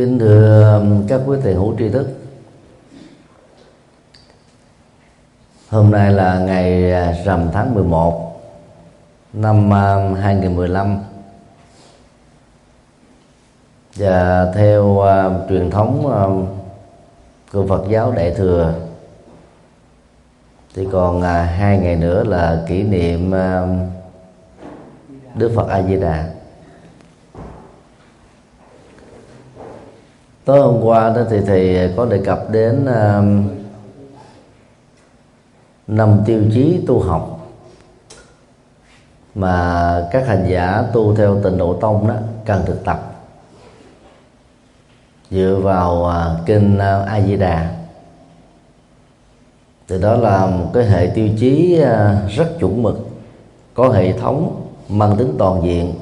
kính thưa um, các quý tiền hữu tri thức. Hôm nay là ngày à, rằm tháng 11 năm um, 2015 và theo uh, truyền thống uh, của Phật giáo Đại thừa thì còn uh, hai ngày nữa là kỷ niệm uh, Đức Phật A Di Đà. Tối hôm qua đó thì thầy có đề cập đến uh, năm tiêu chí tu học mà các hành giả tu theo tình độ tông đó cần thực tập. Dựa vào uh, kinh uh, A Di Đà. Thì đó là một cái hệ tiêu chí uh, rất chuẩn mực có hệ thống mang tính toàn diện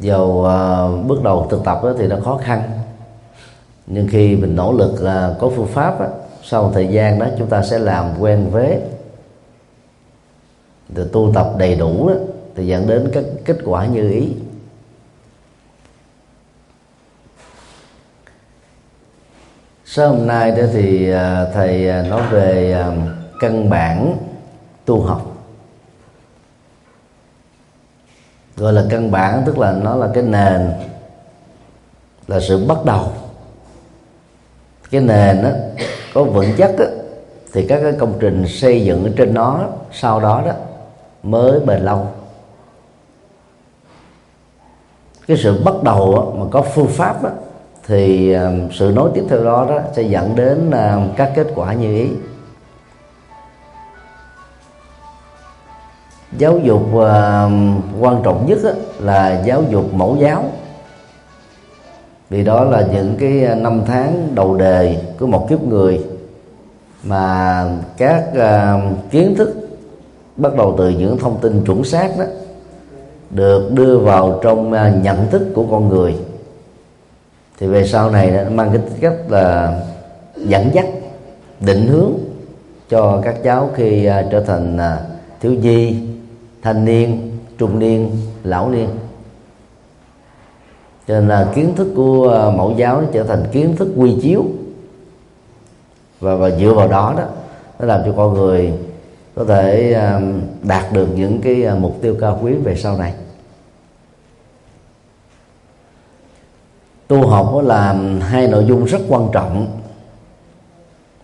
dầu uh, à, bước đầu thực tập đó thì nó khó khăn. Nhưng khi mình nỗ lực là có phương pháp đó, sau một thời gian đó chúng ta sẽ làm quen với. Rồi tu tập đầy đủ đó, thì dẫn đến các kết quả như ý. Sáng hôm nay đó thì à, thầy à, nói về căn bản tu học. Gọi là căn bản tức là nó là cái nền là sự bắt đầu. Cái nền đó có vững chắc đó, thì các cái công trình xây dựng ở trên nó sau đó đó mới bền lâu. Cái sự bắt đầu đó, mà có phương pháp đó, thì à, sự nối tiếp theo đó đó sẽ dẫn đến à, các kết quả như ý. Giáo dục uh, quan trọng nhất là giáo dục mẫu giáo. Vì đó là những cái ờ, năm tháng đầu đề của một kiếp người mà các uh, kiến thức bắt đầu từ những thông tin chuẩn xác đó được đưa vào trong uh, nhận thức của con người. Thì về sau này nó mang cái cách là dẫn dắt định hướng cho các cháu khi uh, trở thành uh, thiếu nhi thanh niên trung niên lão niên. Cho nên là kiến thức của ờ, mẫu giáo nó trở thành kiến thức quy chiếu. Và, và dựa vào đó đó nó làm cho con người có thể ờ, đạt được những cái ờ, mục tiêu cao quý về sau này. Tu học là hai nội dung rất quan trọng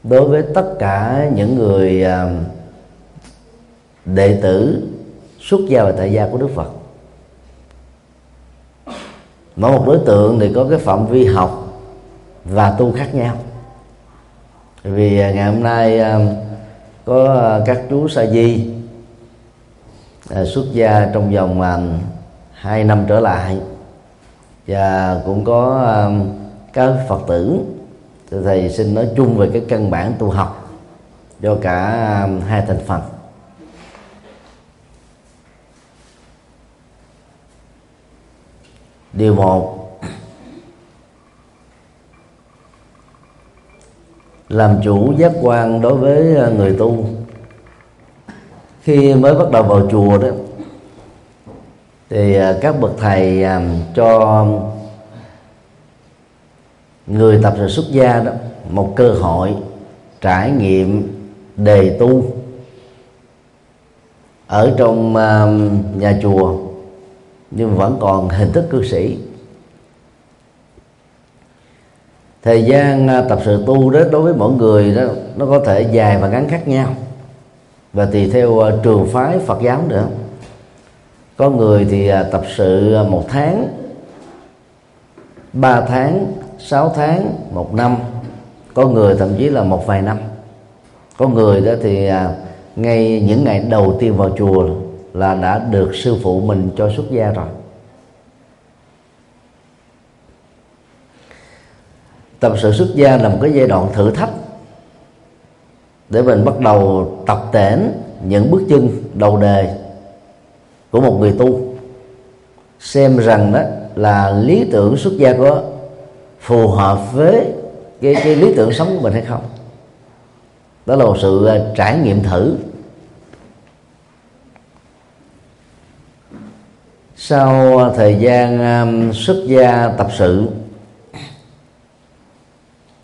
đối với tất cả những người đệ tử xuất gia và tại gia của đức phật. Mỗi một đối tượng thì có cái phạm vi học và tu khác nhau. Vì à, ngày hôm nay à, có à, các chú sa di xuất gia trong vòng hai năm trở lại. Và cũng có các phật tử, thì thầy xin nói chung về cái căn bản tu học cho cả hai thành phần. Điều một làm chủ giác quan đối với ờ, người tu. Khi mới bắt đầu vào chùa đó, thì ờ, các bậc thầy ờ, cho người tập sự xuất gia đó một cơ hội trải nghiệm đề tu ở trong nhà chùa nhưng vẫn còn hình thức cư sĩ. Thời gian à, tập sự tu đó đối với mỗi người đó, nó có thể dài và ngắn khác nhau. Và tùy theo à, trường phái Phật giáo nữa. Có người thì à, tập sự một tháng, ba tháng, sáu tháng, một năm. Có người thậm chí là một vài năm. Có người đó thì ngay những ngày đầu tiên vào chùa là đã được sư phụ mình cho xuất gia rồi. Tập sự xuất gia là một cái giai đoạn thử thách. Để mình bắt đầu tập tễnh những bước chân đầu đề của một người tu. Xem rằng đó là lý tưởng xuất gia có phù hợp với cái, cái lý tưởng sống của mình hay không. Đó là một sự à, trải nghiệm thử. Sau à, thời gian à, xuất gia tập sự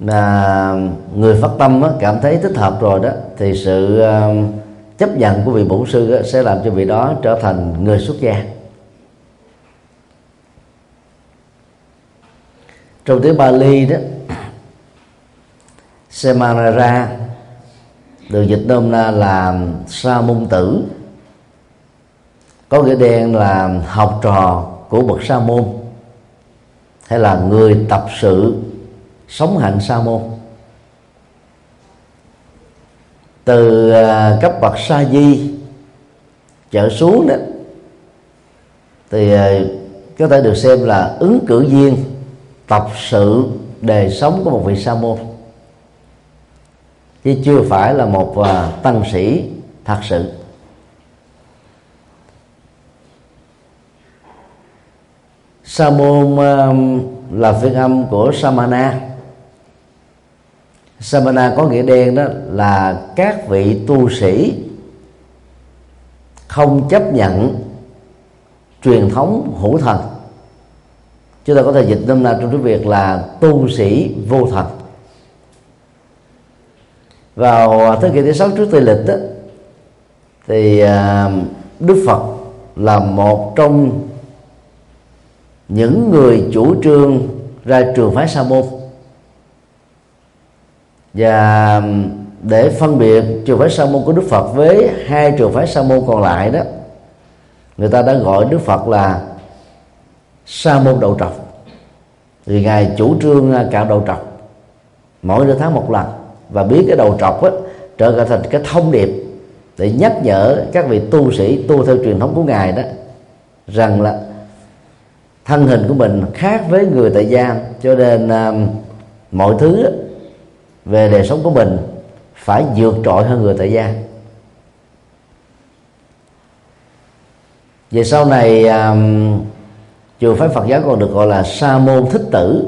là người phát tâm cảm thấy thích hợp rồi đó, thì sự à, chấp nhận của vị bổn sư sẽ làm cho vị đó trở thành người xuất gia. Trong tiếng Bali đó Semanara được dịch nôm na là sa môn tử có nghĩa đen là học trò của bậc sa môn, hay là người tập sự sống hạnh sa môn. Từ à, cấp bậc sa di trở xuống đó, thì à, có thể được xem là ứng cử viên tập sự đời sống của một vị sa môn. Chứ chưa phải là một à, tăng sĩ thật sự. Sa môn uh, um, là phiên âm của samana. Samana có nghĩa đen đó là các vị tu sĩ không chấp nhận truyền thống hữu thần. Chúng ta có thể dịch nôm na trong tiếng việt là tu sĩ vô thần. Vào thế kỷ thứ sáu trước tây lịch đó, thì um, đức phật là một trong những người chủ trương ra trường phái sa môn. Và để phân biệt trường phái sa môn của đức phật với hai trường phái sa môn còn lại đó người ta đã gọi đức phật là sa môn đầu trọc. Thì ngài chủ trương à, cạo đầu trọc mỗi nửa tháng một lần. Và biến cái đầu trọc á, trở thành cái thông điệp để nhắc nhở các vị tu sĩ tu theo truyền thống của ngài đó rằng là thân hình của mình khác với người tại gia. Cho nên à, mọi thứ về đời sống của mình phải vượt trội hơn người tại gia. Về sau này à, chùa phái Phật giáo còn được gọi là sa môn thích tử.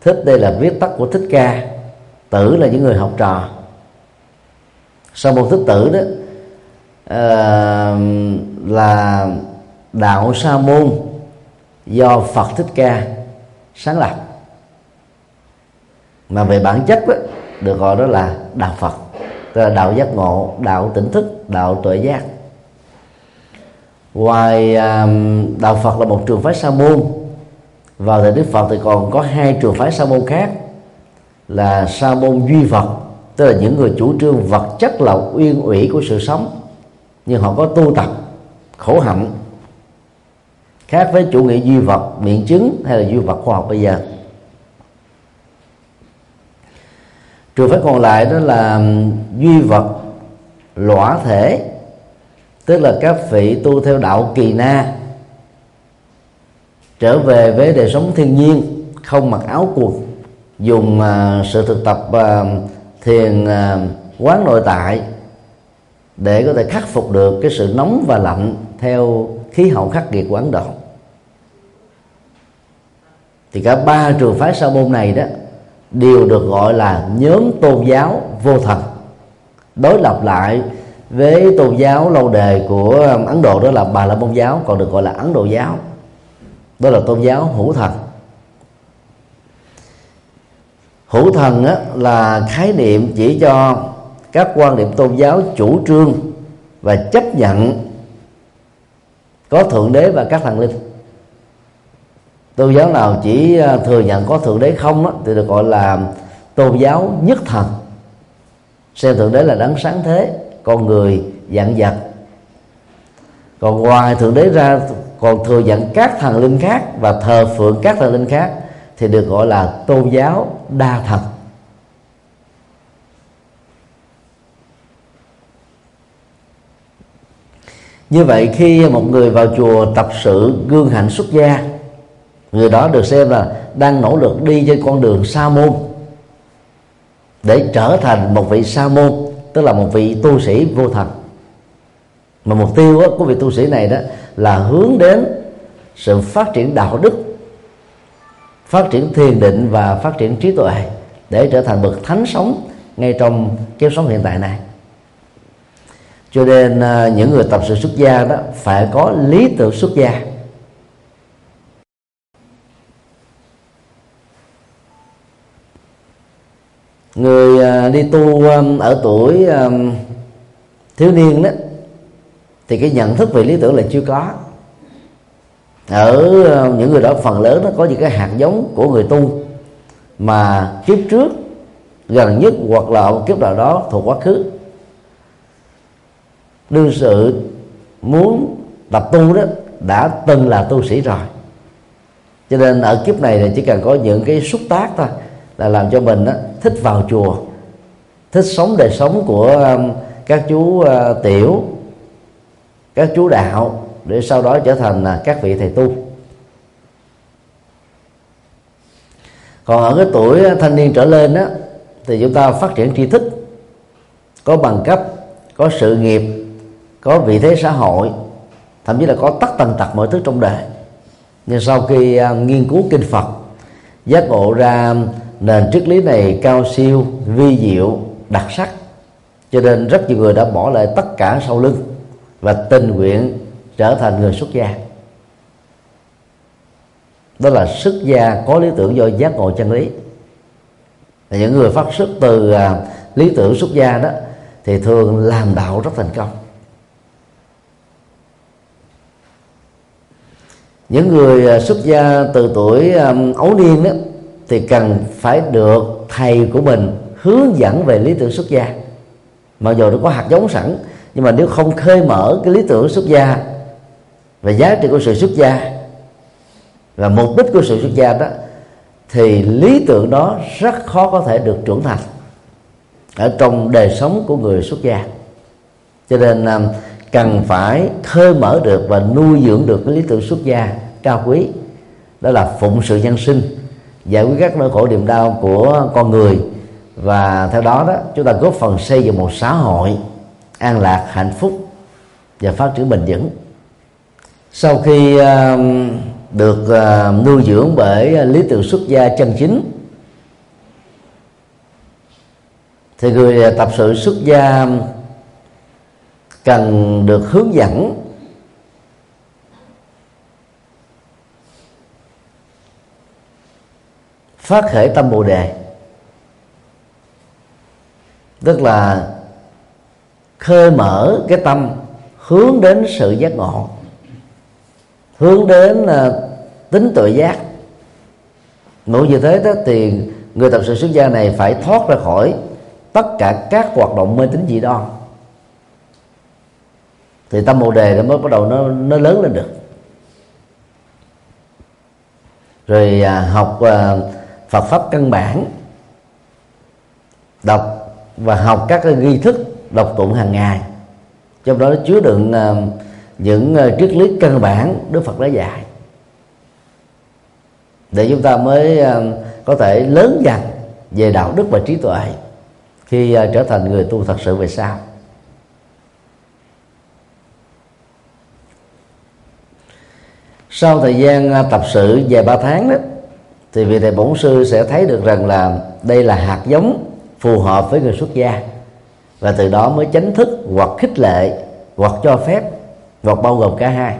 Thích đây là viết tắt của thích ca. Tử là những người học trò. Sa môn thích tử đó à, là đạo sa môn do Phật thích ca sáng lập. Mà về bản chất đó, được gọi đó là đạo Phật tức là đạo giác ngộ đạo tỉnh thức đạo tuệ giác. Ngoài đạo Phật là một trường phái sa môn vào thời Đức Phật thì còn có hai trường phái sa môn khác là sa môn duy Phật, tức là những người chủ trương vật chất là uyên ủy của sự sống nhưng họ có tu tập khổ hạnh khác với chủ nghĩa duy vật biện chứng hay là duy vật khoa học bây giờ. Trường phái còn lại đó là duy vật lõa thể tức là các vị tu theo đạo kỳ na trở về với đời sống thiên nhiên không mặc áo quần dùng uh, sự thực tập uh, thiền uh, quán nội tại để có thể khắc phục được cái sự nóng và lạnh theo khí hậu khắc nghiệt của Ấn Độ thì cả ba trường phái sa môn này đó đều được gọi là nhóm tôn giáo vô thần. Đối lập lại với tôn giáo lâu đời của um, ấn độ đó là bà la môn giáo còn được gọi là ấn độ giáo. Đó là tôn giáo hữu thần. Hữu thần á, là khái niệm chỉ cho các quan điểm tôn giáo chủ trương và chấp nhận có thượng đế và các thần linh tôn giáo nào chỉ à, thừa nhận có thượng đế không đó, thì được gọi là tôn giáo nhất thần. Xem thượng đế là đấng sáng thế con người dạng vật. Còn ngoài thượng đế ra còn thừa nhận các thần linh khác và thờ phượng các thần linh khác thì được gọi là tôn giáo đa thần. Như vậy khi một người vào chùa tập sự gương hạnh xuất gia người đó được xem là đang nỗ lực đi trên con đường sa môn để trở thành một vị sa môn, tức là một vị tu sĩ vô thần. Mà mục tiêu của vị tu sĩ này đó là hướng đến sự phát triển đạo đức, phát triển thiền định và phát triển trí tuệ để trở thành bậc thánh sống ngay trong kiếp sống hiện tại này. Cho nên à, những người tập sự xuất gia đó phải có lý tưởng xuất gia. Người à, đi tu à, ở tuổi à, thiếu niên đó, thì cái nhận thức về lý tưởng là chưa có. Ở những người đó, phần lớn nó có những cái hạt giống của người tu mà kiếp trước gần nhất hoặc là kiếp nào đó thuộc quá khứ. Đương sự muốn tập tu đó, đã từng là tu sĩ rồi. Cho nên ở kiếp này thì chỉ cần có những cái xúc tác thôi là làm cho mình đó, thích vào chùa thích sống đời sống của um, các chú uh, tiểu các chú đạo để sau đó trở thành à, các vị thầy tu. Còn ở cái tuổi thanh niên trở lên đó thì chúng ta phát triển tri thức có bằng cấp có sự nghiệp có vị thế xã hội thậm chí là có tất tần tật mọi thứ trong đời. Nhưng sau khi à, nghiên cứu kinh phật giác ngộ ra nền triết lý này cao siêu, vi diệu, đặc sắc. Cho nên rất nhiều người đã bỏ lại tất cả sau lưng và tình nguyện trở thành người xuất gia. Đó là xuất gia có lý tưởng do giác ngộ chân lý. Và những người phát xuất từ à, lý tưởng xuất gia đó thì thường làm đạo rất thành công. Những người à, xuất gia từ tuổi à, ấu niên đó thì cần phải được thầy của mình hướng dẫn về lý tưởng xuất gia. Mặc dù nó có hạt giống sẵn, nhưng mà nếu không khơi mở cái lý tưởng xuất gia và giá trị của sự xuất gia và mục đích của sự xuất gia đó, thì lý tưởng đó rất khó có thể được trưởng thành ở trong đời sống của người xuất gia. Cho nên à, cần phải khơi mở được và nuôi dưỡng được cái lý tưởng xuất gia cao quý, đó là phụng sự nhân sinh giải quyết các nỗi khổ niềm đau của con người. Và theo đó đó chúng ta góp phần xây dựng một xã hội an lạc hạnh phúc và phát triển bền vững. Sau khi uh, được uh, nuôi dưỡng bởi lý tưởng xuất gia chân chính thì người tập sự xuất gia um, cần được hướng dẫn phát khởi tâm bồ đề. Tức là khơi mở cái tâm hướng đến sự giác ngộ hướng đến uh, tính tự giác. Ngộ như thế đó thì người tập sự xuất gia này phải thoát ra khỏi tất cả các hoạt động mê tín dị đoan. Thì tâm bồ đề nó mới bắt đầu nó nó lớn lên được. Rồi à, học à, Phật pháp căn bản. Đọc và học các cái nghi thức đọc tụng hàng ngày. Trong đó chứa đựng ờ, những ờ, triết lý căn bản Đức Phật đã dạy. Để chúng ta mới ờ, có thể lớn dần về đạo đức và trí tuệ khi trở thành người tu thật sự về sau. Sau thời gian tập sự vài ba tháng đó thì vị thầy bổn sư sẽ thấy được rằng là đây là hạt giống phù hợp với người xuất gia. Và từ đó mới chánh thức hoặc khích lệ hoặc cho phép hoặc bao gồm cả hai.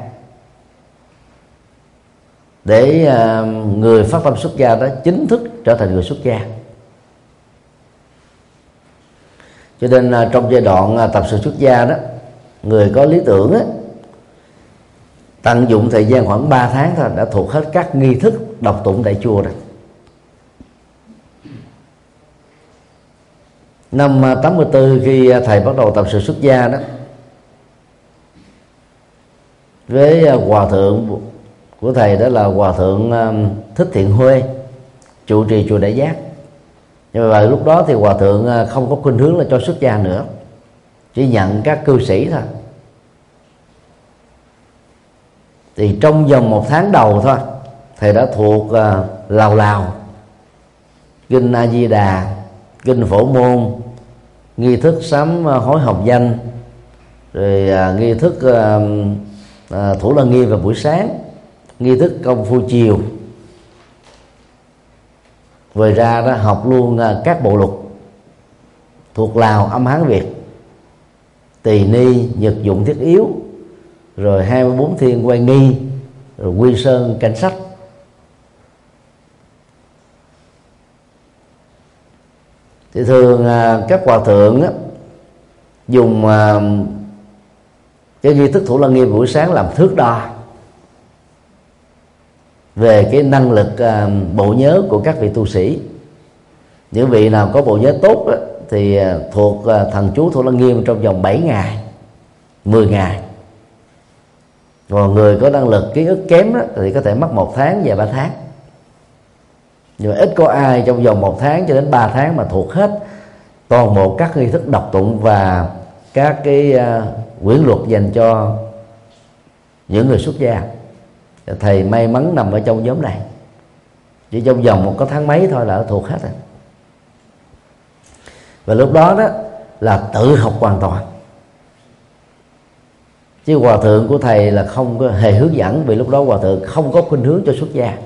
Để ờ, người phát tâm xuất gia đó chính thức trở thành người xuất gia. Cho nên ờ, trong giai đoạn ờ, tập sự xuất gia đó người có lý tưởng ấy, tận dụng thời gian khoảng 3 tháng thôi, đã thuộc hết các nghi thức đọc tụng tại chùa rồi. Năm 84 khi thầy bắt đầu tập sự xuất gia đó, với hòa thượng của thầy đó là hòa thượng um, thích thiện huê, trụ trì chùa đại giác. Nhưng mà lúc đó thì hòa thượng uh, không có khuynh hướng là cho xuất gia nữa, chỉ nhận các cư sĩ thôi. Thì trong vòng một tháng đầu thôi thầy đã thuộc uh, lào lào kinh a di đà kinh phổ môn nghi thức sám uh, hối học danh rồi uh, nghi thức uh, uh, thủ lăng nghi vào buổi sáng nghi thức công phu chiều. Ngoài ra đó học luôn uh, các bộ luật thuộc lào âm hán việt tỳ ni nhật dụng thiết yếu rồi 24 thiên quan nghi rồi quy sơn cảnh sách thì thường à, các hòa thượng á, dùng à, cái nghi thức thủ lăng nghiêm buổi sáng làm thước đo về cái năng lực à, bộ nhớ của các vị tu sĩ. Những vị nào có bộ nhớ tốt á thì à, thuộc à, thần chú thủ lăng nghiêm trong vòng 7 ngày 10 ngày còn người có năng lực ký ức kém đó, thì có thể mất một tháng và ba tháng. Nhưng mà ít có ai trong vòng một tháng cho đến 3 tháng mà thuộc hết toàn bộ các nghi thức đọc tụng và các cái uh, quyển luật dành cho những người xuất gia. Thầy may mắn nằm ở trong nhóm này. Chỉ trong vòng một có tháng mấy thôi là thuộc hết rồi. Và lúc đó đó là tự học hoàn toàn chứ hòa thượng của thầy là không có hề hướng dẫn vì lúc đó hòa thượng không có khuynh hướng cho xuất gia.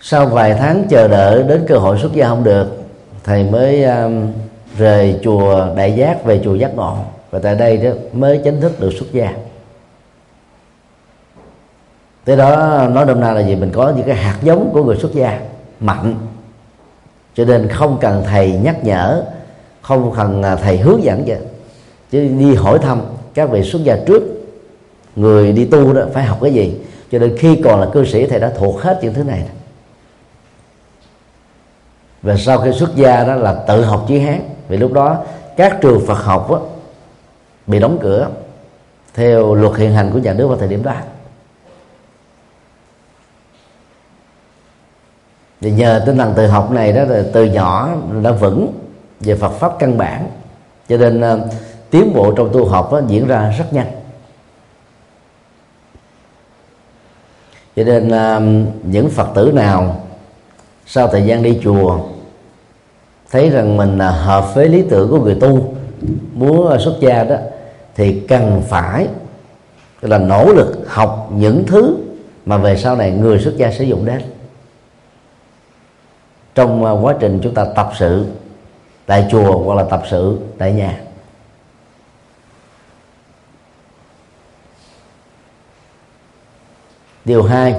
Sau vài tháng chờ đợi đến cơ hội xuất gia không được thầy mới um, rời chùa đại giác về chùa giác ngộ. Và tại đây đó mới chính thức được xuất gia. Tới đó nói đông na là gì? Mình có những cái hạt giống của người xuất gia mạnh. Cho nên không cần thầy nhắc nhở không cần à, thầy hướng dẫn vậy. Chứ đi hỏi thăm các vị xuất gia trước. Người đi tu đó phải học cái gì? Cho nên khi còn là cư sĩ thầy đã thuộc hết những thứ này. Và sau khi xuất gia đó là tự học chữ hán vì lúc đó các trường Phật học đó, bị đóng cửa theo luật hiện hành của nhà nước vào thời điểm đó. Thì nhờ tinh thần tự học này đó là từ nhỏ đã vững về Phật pháp căn bản. Cho nên uh, tiến bộ trong tu học đó, diễn ra rất nhanh. Cho nên uh, những Phật tử nào sau thời gian đi chùa thấy rằng mình ờ, hợp với lý tưởng của người tu muốn xuất gia đó thì cần phải là nỗ lực học những thứ mà về sau này người xuất gia sử dụng đến. Trong quá trình chúng ta tập sự tại chùa hoặc là tập sự tại nhà. Điều hai,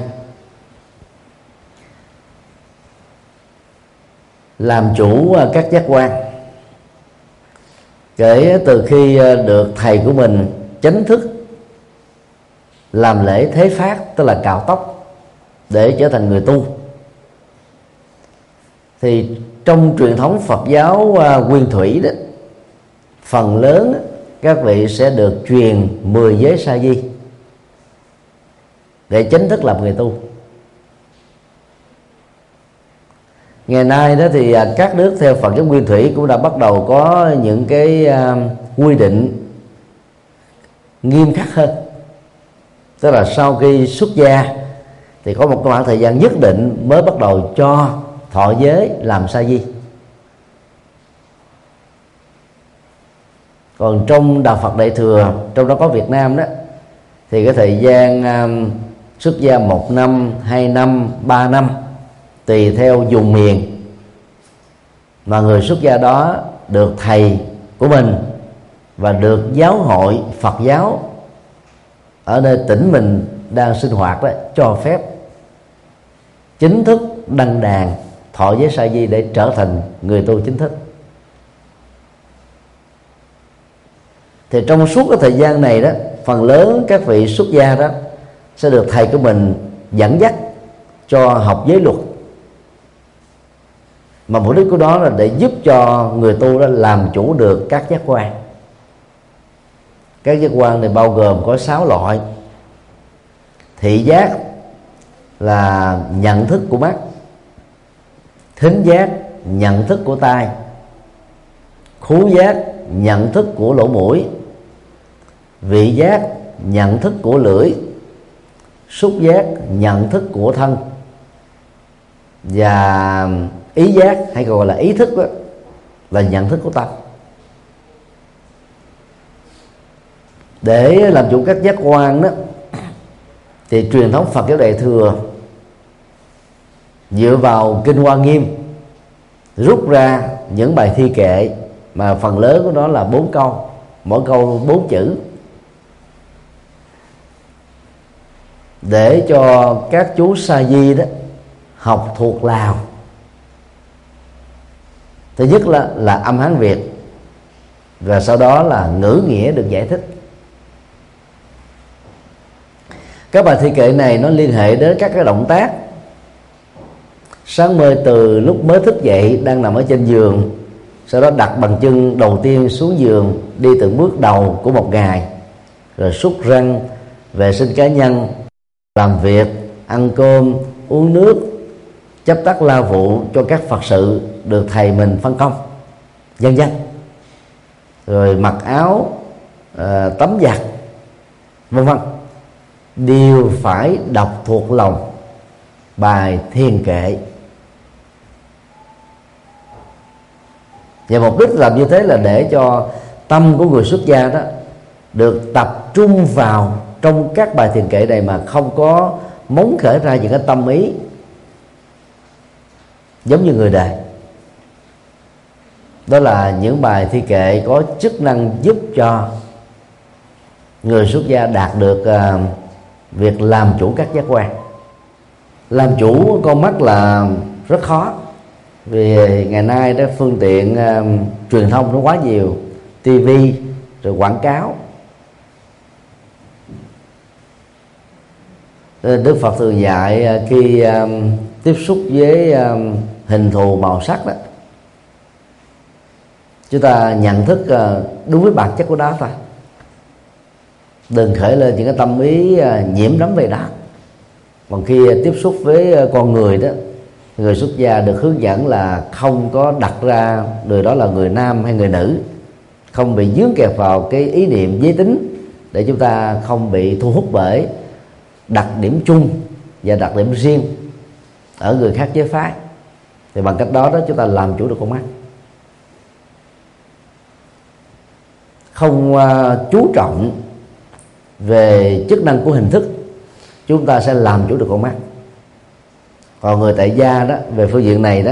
làm chủ à, các giác quan. Kể từ khi à, được thầy của mình chính thức làm lễ thế phát, tức là cạo tóc, để trở thành người tu, thì trong truyền thống Phật giáo à, nguyên thủy đó phần lớn các vị sẽ được truyền 10 giới sa di để chính thức làm người tu. Ngày nay đó thì à, các nước theo Phật giáo Nguyên Thủy cũng đã bắt đầu có những cái à, quy định nghiêm khắc hơn. Tức là sau khi xuất gia thì có một khoảng thời gian nhất định mới bắt đầu cho thọ giới làm sa di? Còn trong đạo Phật Đại thừa trong đó có Việt Nam đó thì cái thời gian um, xuất gia một năm hai năm ba năm tùy theo vùng miền mà người xuất gia đó được thầy của mình và được giáo hội Phật giáo ở nơi tỉnh mình đang sinh hoạt đó cho phép chính thức đăng đàn thọ giới sa di để trở thành người tu chính thức. Thì trong suốt cái thời gian này đó, phần lớn các vị xuất gia đó sẽ được thầy của mình dẫn dắt cho học giới luật. Mà mục đích của đó là để giúp cho người tu đó làm chủ được các giác quan. Các giác quan này bao gồm có sáu loại thị giác, là nhận thức của mắt thính giác nhận thức của tai. Khú giác nhận thức của lỗ mũi. Vị giác nhận thức của lưỡi. Xúc giác nhận thức của thân. Và ý giác hay còn gọi là ý thức đó, là nhận thức của tâm. Để làm chủ các giác quan đó thì truyền thống Phật giáo Đại thừa dựa vào kinh Hoa Nghiêm, rút ra những bài thi kệ, mà phần lớn của nó là bốn câu, mỗi câu bốn chữ. Để cho các chú sa di đó học thuộc lào. Thứ nhất là là âm hán việt, và sau đó là ngữ nghĩa được giải thích. Các bài thi kệ này nó liên hệ đến các cái động tác sáng mơ từ lúc mới thức dậy đang nằm ở trên giường sau đó đặt bằng chân đầu tiên xuống giường đi từng bước đầu của một ngày rồi xúc răng vệ sinh cá nhân làm việc ăn cơm uống nước chấp tắt la vụ cho các phật sự được thầy mình phân công dân dân rồi mặc áo uh, tắm giặt vân vân. Đều phải đọc thuộc lòng bài thiên kệ. Và mục đích làm như thế là để cho tâm của người xuất gia đó được tập trung vào trong các bài thiền kệ này mà không có móng khởi ra những cái tâm ý giống như người đời. Đó là những bài thi kệ có chức năng giúp cho người xuất gia đạt được uh, việc làm chủ các giác quan. Làm chủ con mắt là rất khó vì ngày nay đó phương tiện uh, truyền thông nó quá nhiều tivi rồi quảng cáo. Ờ, Đức Phật thường dạy ờ, khi um, tiếp xúc với um, hình thù màu sắc đó chúng ta nhận thức uh, đúng với bản chất của đó thôi. Đừng khởi lên những cái tâm ý uh, nhiễm đắm về đó. Còn khi uh, tiếp xúc với uh, con người đó người xuất gia được hướng dẫn là không có đặt ra người đó là người nam hay người nữ. Không bị dướng kẹt vào cái ý niệm giới tính để chúng ta không bị thu hút bởi đặc điểm chung và đặc điểm riêng ở người khác giới phái. Thì bằng cách đó đó chúng ta làm chủ được con mắt. Không uh, chú trọng về chức năng của hình thức chúng ta sẽ làm chủ được con mắt còn người tại gia đó về phương diện này đó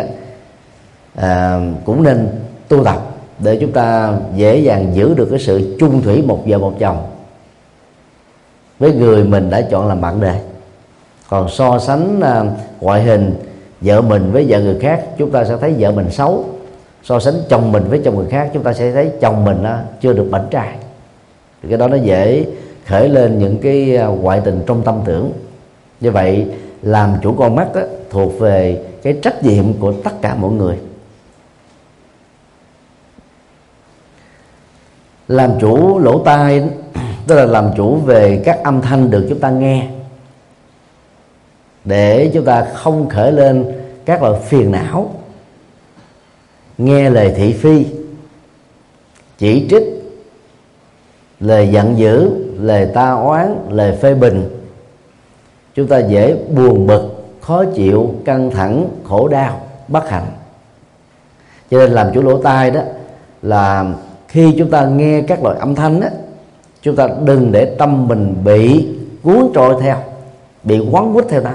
à, cũng nên tu tập để chúng ta dễ dàng giữ được cái sự chung thủy một vợ một chồng với người mình đã chọn làm bạn đời. Còn so sánh à, ngoại hình vợ mình với vợ người khác chúng ta sẽ thấy vợ mình xấu. So sánh chồng mình với chồng người khác chúng ta sẽ thấy chồng mình đó, chưa được bảnh trai. Thì cái đó nó dễ khởi lên những cái à, ngoại tình trong tâm tưởng. Như vậy làm chủ con mắt đó, thuộc về cái trách nhiệm của tất cả mọi người. Làm chủ lỗ tai tức là làm chủ về các âm thanh được chúng ta nghe để chúng ta không khởi lên các loại phiền não. Nghe lời thị phi chỉ trích lời giận dữ lời ta oán lời phê bình chúng ta dễ buồn bực, khó chịu, căng thẳng, khổ đau, bất hạnh. Cho nên làm chủ lỗ tai đó là khi chúng ta nghe các loại âm thanh đó chúng ta đừng để tâm mình bị cuốn trôi theo, bị quấn quýt theo ta.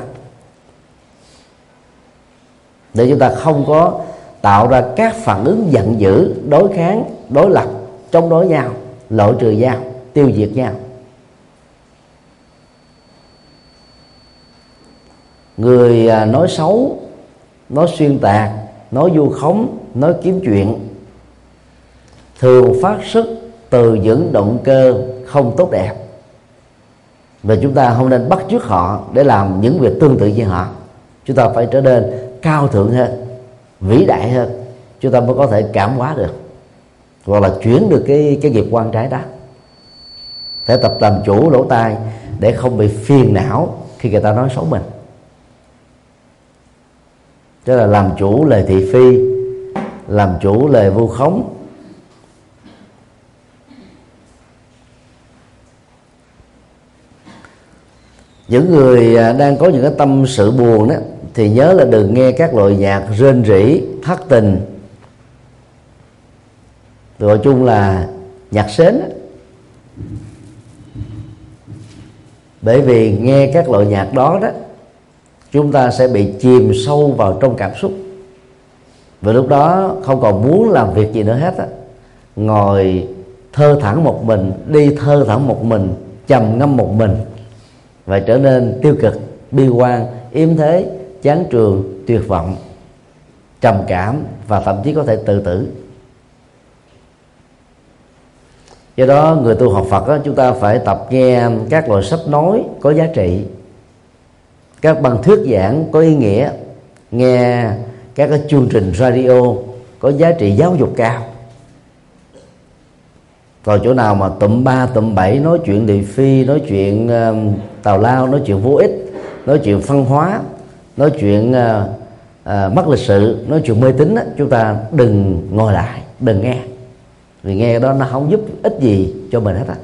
Để chúng ta không có tạo ra các phản ứng giận dữ, đối kháng, đối lập, chống đối nhau, loại trừ nhau, tiêu diệt nhau. Người à, nói xấu, nói xuyên tạc, nói vu khống, nói kiếm chuyện, thường phát xuất từ những động cơ không tốt đẹp. Và chúng ta không nên bắt chước họ để làm những việc tương tự như họ. Chúng ta phải trở nên cao thượng hơn, vĩ đại hơn. Chúng ta mới có thể cảm hóa được, hoặc là chuyển được cái cái nghiệp quan trái đó. Phải tập làm chủ lỗ tai để không bị phiền não khi người ta nói xấu mình tức là làm chủ lời thị phi, làm chủ lời vu khống. Những người à, đang có những cái tâm sự buồn đó thì nhớ là đừng nghe các loại nhạc rên rỉ, thất tình. Gọi chung là nhạc sến bởi vì nghe các loại nhạc đó đó chúng ta sẽ bị chìm sâu vào trong cảm xúc. Và lúc đó không còn muốn làm việc gì nữa hết á. Ngồi thơ thẳng một mình đi thơ thẳng một mình trầm ngâm một mình. Và trở nên tiêu cực bi quan yếm thế chán trường tuyệt vọng trầm cảm và thậm chí có thể tự tử. Do đó người tu học Phật đó, chúng ta phải tập nghe các loại sách nói có giá trị các băng thuyết giảng có ý nghĩa. Nghe các cái chương trình radio có giá trị giáo dục cao. Còn chỗ nào mà tụm ba tụm bảy nói chuyện địa phi nói chuyện uh, tào lao nói chuyện vô ích nói chuyện văn hóa nói chuyện uh, uh, mất lịch sự nói chuyện mê tín chúng ta đừng ngồi lại đừng nghe. Vì nghe đó nó không giúp ích gì cho mình hết á.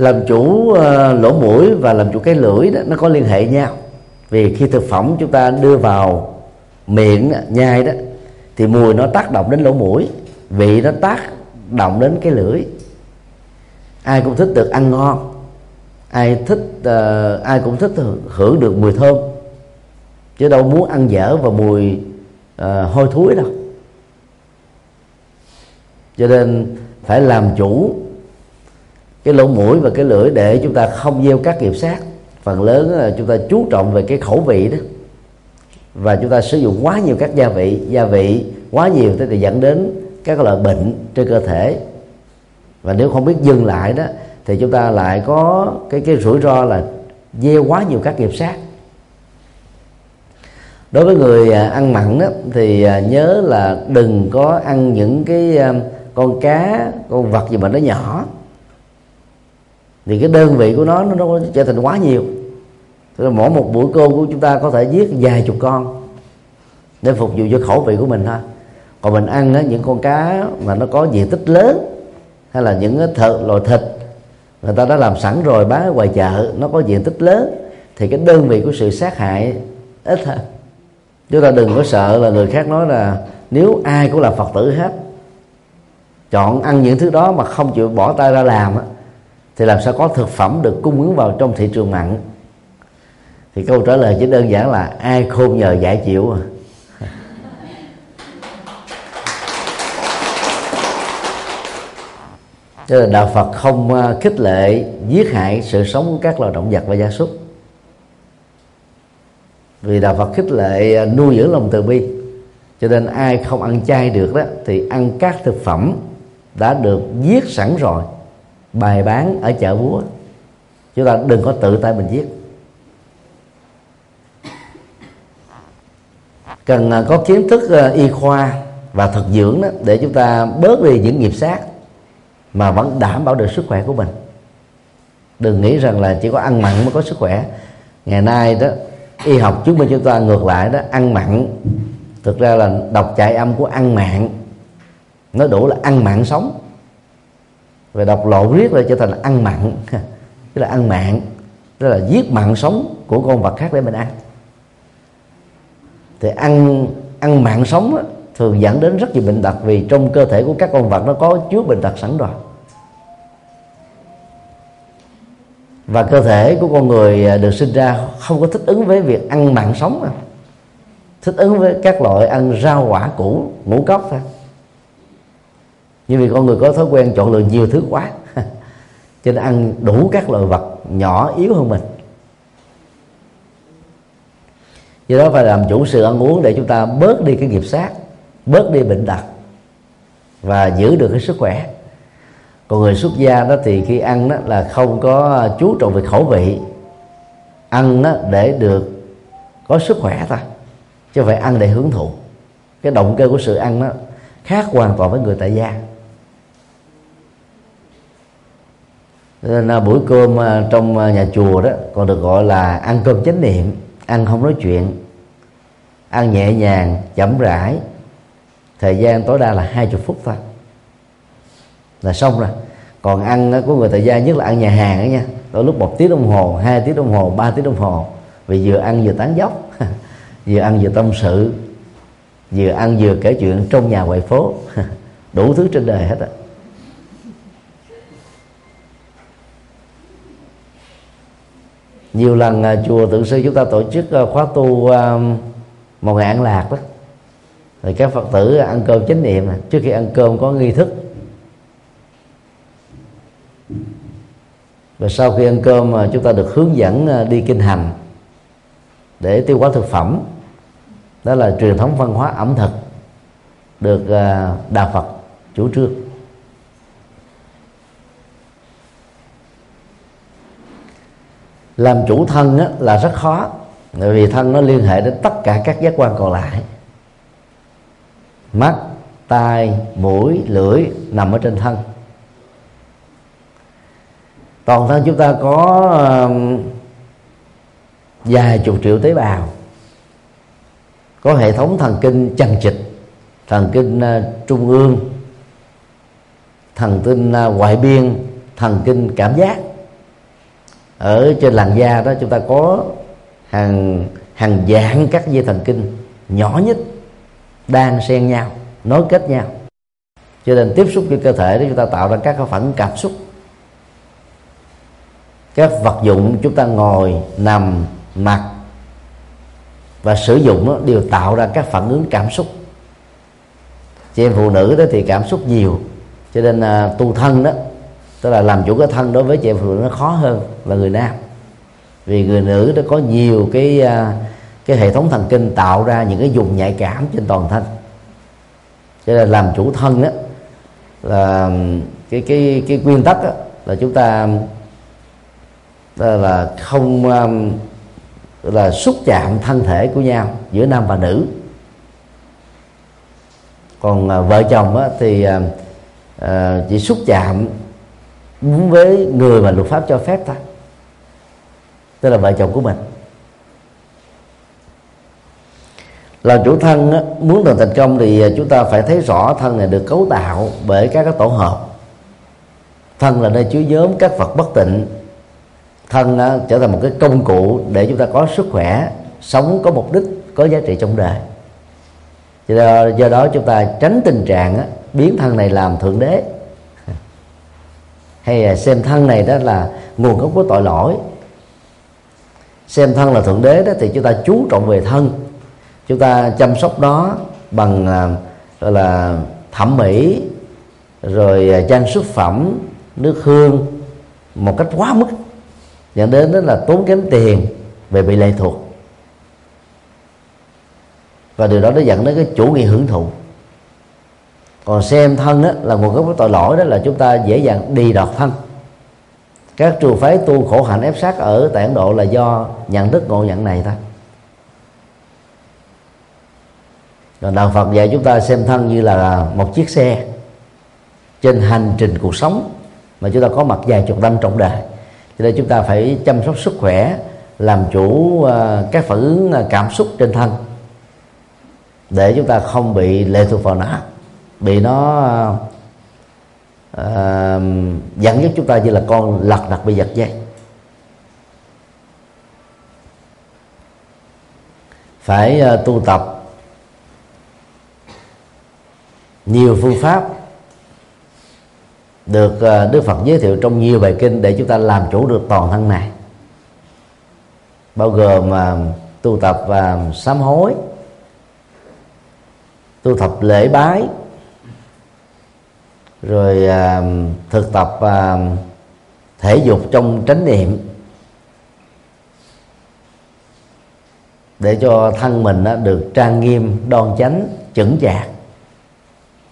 Làm chủ uh, lỗ mũi và làm chủ cái lưỡi đó nó có liên hệ nhau. Vì khi thực phẩm chúng ta đưa vào miệng nhai đó thì mùi nó tác động đến lỗ mũi vị nó tác động đến cái lưỡi. Ai cũng thích được ăn ngon ai thích uh, ai cũng thích hưởng được mùi thơm. Chứ đâu muốn ăn dở và mùi uh, hôi thối đâu. Cho nên phải làm chủ cái lỗ mũi và cái lưỡi để chúng ta không gieo các nghiệp sát. Phần lớn là chúng ta chú trọng về cái khẩu vị đó. Và chúng ta sử dụng quá nhiều các gia vị. Gia vị quá nhiều thì dẫn đến các loại bệnh trên cơ thể. Và nếu không biết dừng lại đó, thì chúng ta lại có cái cái rủi ro là gieo quá nhiều các nghiệp sát. Đối với người ờ, ăn mặn đó, thì ờ, nhớ là đừng có ăn những cái con cá, con vật gì mà nó nhỏ thì cái đơn vị của nó nó trở thành quá nhiều. Tức là mỗi một buổi cơm của chúng ta có thể giết vài chục con để phục vụ cho khẩu vị của mình thôi. Còn mình ăn á, những con cá mà nó có diện tích lớn hay là những thợ loại thịt người ta đã làm sẵn rồi bán ở ngoài chợ nó có diện tích lớn thì cái đơn vị của sự sát hại ít hơn. Chúng ta đừng có sợ là người khác nói là nếu ai cũng là phật tử hết chọn ăn những thứ đó mà không chịu bỏ tay ra làm á, thì làm sao có thực phẩm được cung ứng vào trong thị trường mặn thì câu trả lời chỉ đơn giản là ai khôn nhờ giải chịu à? Cho nên đạo Phật không à, khích lệ, giết hại sự sống của các loài động vật và gia súc. Vì đạo Phật khích lệ à, nuôi dưỡng lòng từ bi. Cho nên ai không ăn chay được đó, thì ăn các thực phẩm đã được giết sẵn rồi bài bán ở chợ búa. Chúng ta đừng có tự tay mình giết. Cần à, có kiến thức à, y khoa và thực dưỡng đó để chúng ta bớt đi những nghiệp sát mà vẫn đảm bảo được sức khỏe của mình. Đừng nghĩ rằng là chỉ có ăn mặn mới có sức khỏe. Ngày nay đó, y học chứng minh chúng ta ngược lại đó, ăn mặn, thực ra là đọc chạy âm của ăn mặn nó đủ là ăn mặn sống và đọc lộ riết rồi trở thành ăn mặn. Tức là ăn mặn tức là giết mạng sống của con vật khác để mình ăn. Thì ăn ăn mạng sống đó, thường dẫn đến rất nhiều bệnh tật vì trong cơ thể của các con vật nó có chứa bệnh tật sẵn rồi. Và cơ thể của con người à, được sinh ra không có thích ứng với việc ăn mạng sống à. thích ứng với các loại ăn rau quả củ ngũ cốc thôi nhưng vì con người có thói quen chọn lựa nhiều thứ quá. Cho nên ăn đủ các loại vật nhỏ yếu hơn mình. Do đó phải làm chủ sự ăn uống để chúng ta bớt đi cái nghiệp sát, bớt đi bệnh tật và giữ được cái sức khỏe. Còn người xuất gia đó thì khi ăn đó là không có chú trọng về khẩu vị. Ăn đó để được có sức khỏe thôi, chứ phải ăn để hưởng thụ. Cái động cơ của sự ăn đó khác hoàn toàn với người tại gia. Nên là buổi cơm à, trong à, nhà chùa đó, còn được gọi là ăn cơm chánh niệm, ăn không nói chuyện, ăn nhẹ nhàng, chậm rãi. Thời gian tối đa là hai chục phút thôi. Là xong rồi. Còn ăn à, của người thời gian nhất là ăn nhà hàng đó nha. Đôi lúc một tiếng đồng hồ, hai tiếng đồng hồ, ba tiếng đồng hồ. Vì vừa ăn vừa tán dốc vừa ăn vừa tâm sự, vừa ăn vừa kể chuyện trong nhà ngoài phố. Đủ thứ trên đời hết á. Nhiều lần à, chùa tượng sư chúng ta tổ chức à, khóa tu à, một ngày ăn lạc đó. Thì các phật tử ăn cơm chánh niệm trước khi ăn cơm có nghi thức. Và sau khi ăn cơm mà chúng ta được hướng dẫn đi kinh hành để tiêu hóa thực phẩm. Đó là truyền thống văn hóa ẩm thực được đạo Phật chủ trương. Làm chủ thân á, là rất khó. Bởi vì thân nó liên hệ đến tất cả các giác quan còn lại. Mắt tai mũi lưỡi nằm ở trên thân. Toàn thân chúng ta có um, vài chục triệu tế bào. Có hệ thống thần kinh chằng chịt thần kinh uh, trung ương thần kinh uh, ngoại biên thần kinh cảm giác ở trên làn da đó chúng ta có hàng hàng dạng các dây thần kinh nhỏ nhất đang xen nhau nối kết nhau. Cho nên tiếp xúc với cơ thể để chúng ta tạo ra các phản cảm xúc. Các vật dụng chúng ta ngồi nằm mặc và sử dụng đó, đều tạo ra các phản ứng cảm xúc. Chị em phụ nữ đó thì cảm xúc nhiều cho nên à, tu thân đó tức là làm chủ cái thân đối với chị em phụ nữ nó khó hơn là người nam. Vì người nữ nó có nhiều cái à, cái hệ thống thần kinh tạo ra những cái vùng nhạy cảm trên toàn thân. Cho nên làm chủ thân đó là cái cái cái nguyên tắc đó, là chúng ta là không là xúc chạm thân thể của nhau giữa nam và nữ. Còn à, vợ chồng á, thì à, chỉ xúc chạm đúng với người mà luật pháp cho phép thôi tức là vợ chồng của mình. Làm chủ thân á, muốn được thành công thì à, chúng ta phải thấy rõ thân này được cấu tạo bởi các cái tổ hợp. Thân là nơi chứa nhóm các vật bất tịnh. Thân á, trở thành một cái công cụ để chúng ta có sức khỏe sống có mục đích có giá trị trong đời. Do, do đó chúng ta tránh tình trạng á, biến thân này làm thượng đế hay xem thân này đó là nguồn gốc của tội lỗi. Xem thân là thượng đế đó thì chúng ta chú trọng về thân. Chúng ta chăm sóc đó bằng à, gọi là thẩm mỹ, rồi à, trang sức phẩm, nước hương một cách quá mức. Dẫn đến đó là tốn kém tiền về bị lệ thuộc. Và điều đó nó dẫn đến cái chủ nghĩa hưởng thụ còn xem thân đó là nguồn gốc của tội lỗi đó là chúng ta dễ dàng đi đọt thân. Các trường phái tu khổ hạnh ép sát ở tại Ấn Độ là do nhận thức ngộ nhận này thôi. Rồi đạo Phật dạy chúng ta xem thân như là một chiếc xe trên hành trình cuộc sống mà chúng ta có mặt vài chục năm trong đời. Cho nên chúng ta phải chăm sóc sức khỏe, làm chủ à, các phản ứng à, cảm xúc trên thân để chúng ta không bị lệ thuộc vào nó bị nó uh, dẫn dắt chúng ta như là con lật đặt bị giật dây. Phải uh, tu tập nhiều phương pháp được uh, Đức Phật giới thiệu trong nhiều bài kinh để chúng ta làm chủ được toàn thân này. Bao gồm mà tu tập và sám hối tu tập lễ bái rồi à, thực tập à, thể dục trong chánh niệm. Để cho thân mình đó được trang nghiêm đoan chánh chững chạc.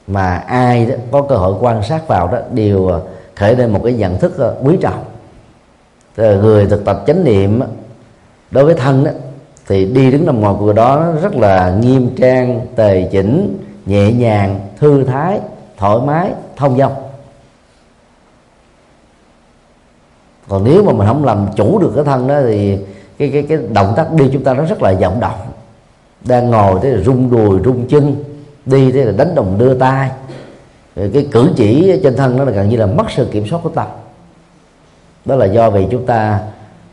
Mà ai đó có cơ hội quan sát vào đó đều à, khởi lên một cái nhận thức à, quý trọng. Người thực tập chánh niệm đối với thân đó, thì đi đứng nằm ngồi của đó rất là nghiêm trang tề chỉnh nhẹ nhàng thư thái thoải mái, thông dong. Còn nếu mà mình không làm chủ được cái thân đó thì cái cái cái động tác đi chúng ta nó rất là vọng động. Đang ngồi thế là rung đùi, rung chân, đi thế là đánh đồng đưa tay. Cái cử chỉ trên thân nó là gần như là mất sự kiểm soát của tâm. Đó là do vì chúng ta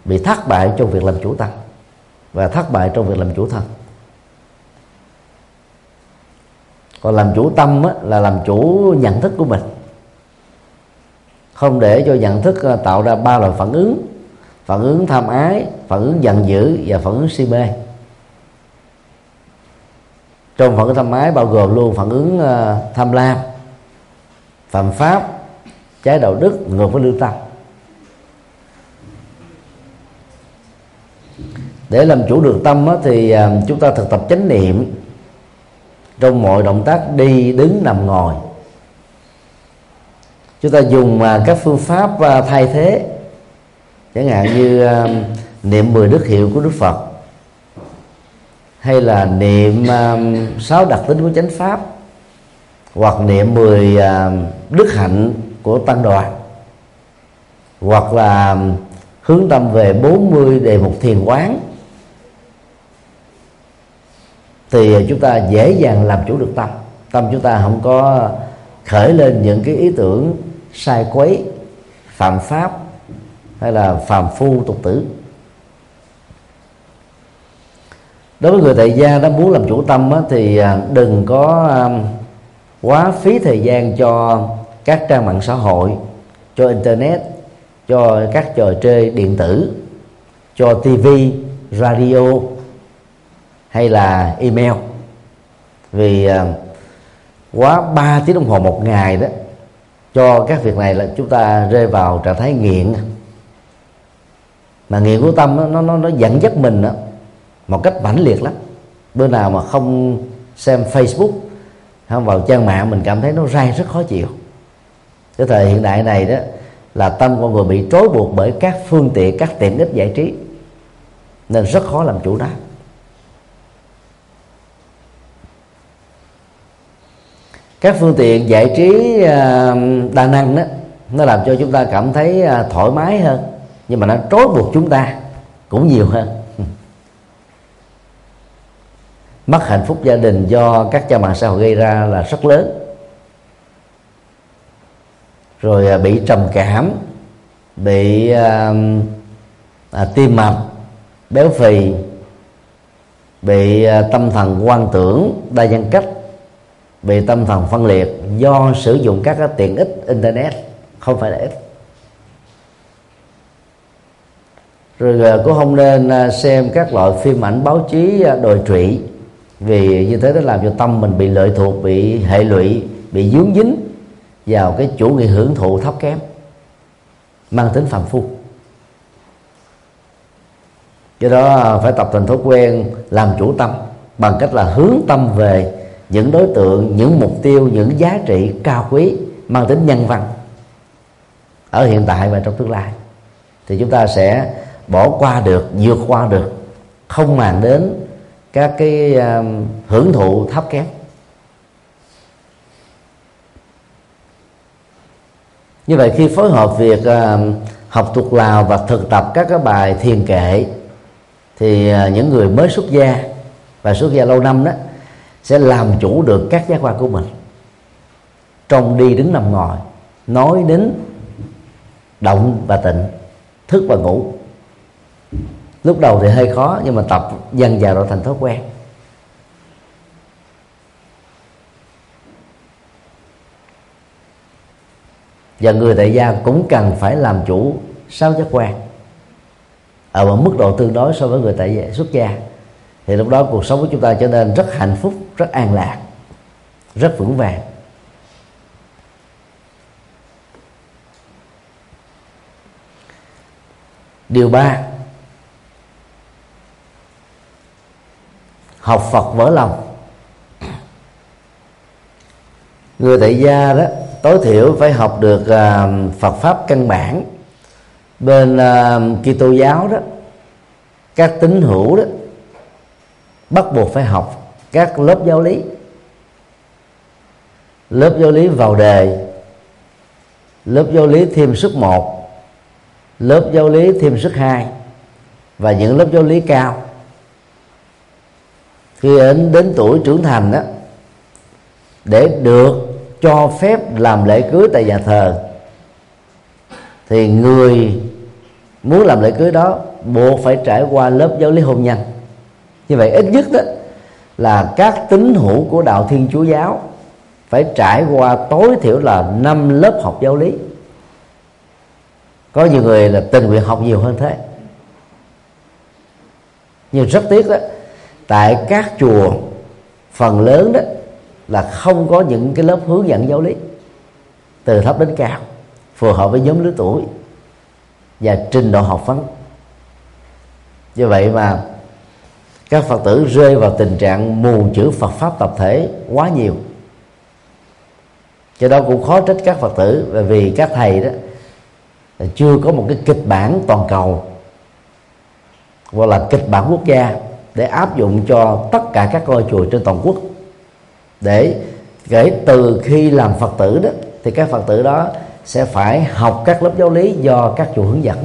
bị thất bại trong việc làm chủ tâm và thất bại trong việc làm chủ thân. còn làm chủ tâm á, là làm chủ nhận thức của mình. Không để cho nhận thức à, tạo ra ba loại phản ứng. Phản ứng tham ái phản ứng giận dữ và phản ứng si mê. Trong phản ứng tham ái bao gồm luôn phản ứng à, tham lam phạm pháp trái đạo đức ngược với lương tâm. Để làm chủ được tâm thì à, chúng ta thực tập chánh niệm trong mọi động tác đi, đứng, nằm, ngồi. Chúng ta dùng mà các phương pháp à, thay thế. Chẳng hạn như à, niệm 10 đức hiệu của Đức Phật. Hay là niệm à, sáu đặc tính của chánh pháp. Hoặc niệm 10 đức hạnh của tăng đoàn. Hoặc là hướng tâm về 40 đề mục thiền quán thì à, chúng ta dễ dàng làm chủ được tâm. Tâm chúng ta không có khởi lên những cái ý tưởng sai quấy phạm pháp hay là phàm phu tục tử. Đối với người tại gia đó muốn làm chủ tâm á, thì à, đừng có à, quá phí thời gian cho các trang mạng xã hội cho internet cho các trò chơi điện tử cho TV, radio hay là email. Vì ờ, quá 3 tiếng đồng hồ một ngày đó cho các việc này là chúng ta rơi vào trạng thái nghiện. Mà nghiện của tâm nó nó nó dẫn dắt mình đó, một cách mãnh liệt lắm. Bữa nào mà không xem Facebook không vào trang mạng mình cảm thấy nó rai rất khó chịu. Cái thời hiện đại này đó là tâm con người bị trói buộc bởi các phương tiện các tiện ích giải trí nên rất khó làm chủ đó các phương tiện giải trí ờ, đa năng đó nó làm cho chúng ta cảm thấy ờ, thoải mái hơn. Nhưng mà nó trói buộc chúng ta cũng nhiều hơn. Mất hạnh phúc gia đình do các cha mạng xã hội gây ra là rất lớn. Rồi ờ, bị trầm cảm bị à, à, tim mạch béo phì bị à, tâm thần quan tưởng đa nhân cách bị tâm thần phân liệt, do sử dụng các cái tiện ích internet, không phải là ít. Rồi à, cũng không nên à, xem các loại phim ảnh báo chí à, đồi trụy. Vì như thế nó làm cho tâm mình bị lợi thuộc, bị hệ lụy, bị dướng dính vào cái chủ nghĩa hưởng thụ thấp kém, mang tính phàm phu. Do đó phải tập thành thói quen làm chủ tâm bằng cách là hướng tâm về những đối tượng những mục tiêu những giá trị cao quý mang tính nhân văn ở hiện tại và trong tương lai thì chúng ta sẽ bỏ qua được vượt qua được không màng đến các cái um, hưởng thụ thấp kém. Như vậy khi phối hợp việc um, học thuộc lào và thực tập các cái bài thiền kệ thì uh, những người mới xuất gia và xuất gia lâu năm đó sẽ làm chủ được các giác quan của mình. Trong đi đứng nằm ngồi, nói đến động và tịnh, thức và ngủ. Lúc đầu thì hơi khó, nhưng mà tập dần dần rồi thành thói quen. Và người tại gia cũng cần phải làm chủ sáu giác quan. Ở một mức độ tương đối so với người tại gia, xuất gia, thì lúc đó cuộc sống của chúng ta trở nên rất hạnh phúc rất an lạc rất vững vàng. Điều ba học phật vỡ lòng. Người tại gia đó tối thiểu phải học được uh, Phật pháp căn bản. Bên uh, Kitô giáo đó các tín hữu đó bắt buộc phải học các lớp giáo lý. Lớp giáo lý vào đề. Lớp giáo lý thêm sức một. Lớp giáo lý thêm sức hai. Và những lớp giáo lý cao. Khi đến đến tuổi trưởng thành đó để được cho phép làm lễ cưới tại nhà thờ, thì người muốn làm lễ cưới đó buộc phải trải qua lớp giáo lý hôn nhân. Như vậy ít nhất đó là các tín hữu của đạo thiên chúa giáo phải trải qua tối thiểu là năm lớp học giáo lý. Có nhiều người là tình nguyện học nhiều hơn thế. Nhưng rất tiếc đó, tại các chùa, phần lớn đó là không có những cái lớp hướng dẫn giáo lý từ thấp đến cao, phù hợp với nhóm lứa tuổi và trình độ học vấn. Do vậy mà các phật tử rơi vào tình trạng mù chữ phật pháp tập thể quá nhiều. Cho đó cũng khó trách các phật tử, bởi vì các thầy đó chưa có một cái kịch bản toàn cầu hoặc là kịch bản quốc gia, để áp dụng cho tất cả các ngôi chùa trên toàn quốc. Để kể từ khi làm phật tử đó, thì các phật tử đó sẽ phải học các lớp giáo lý do các chùa hướng dẫn.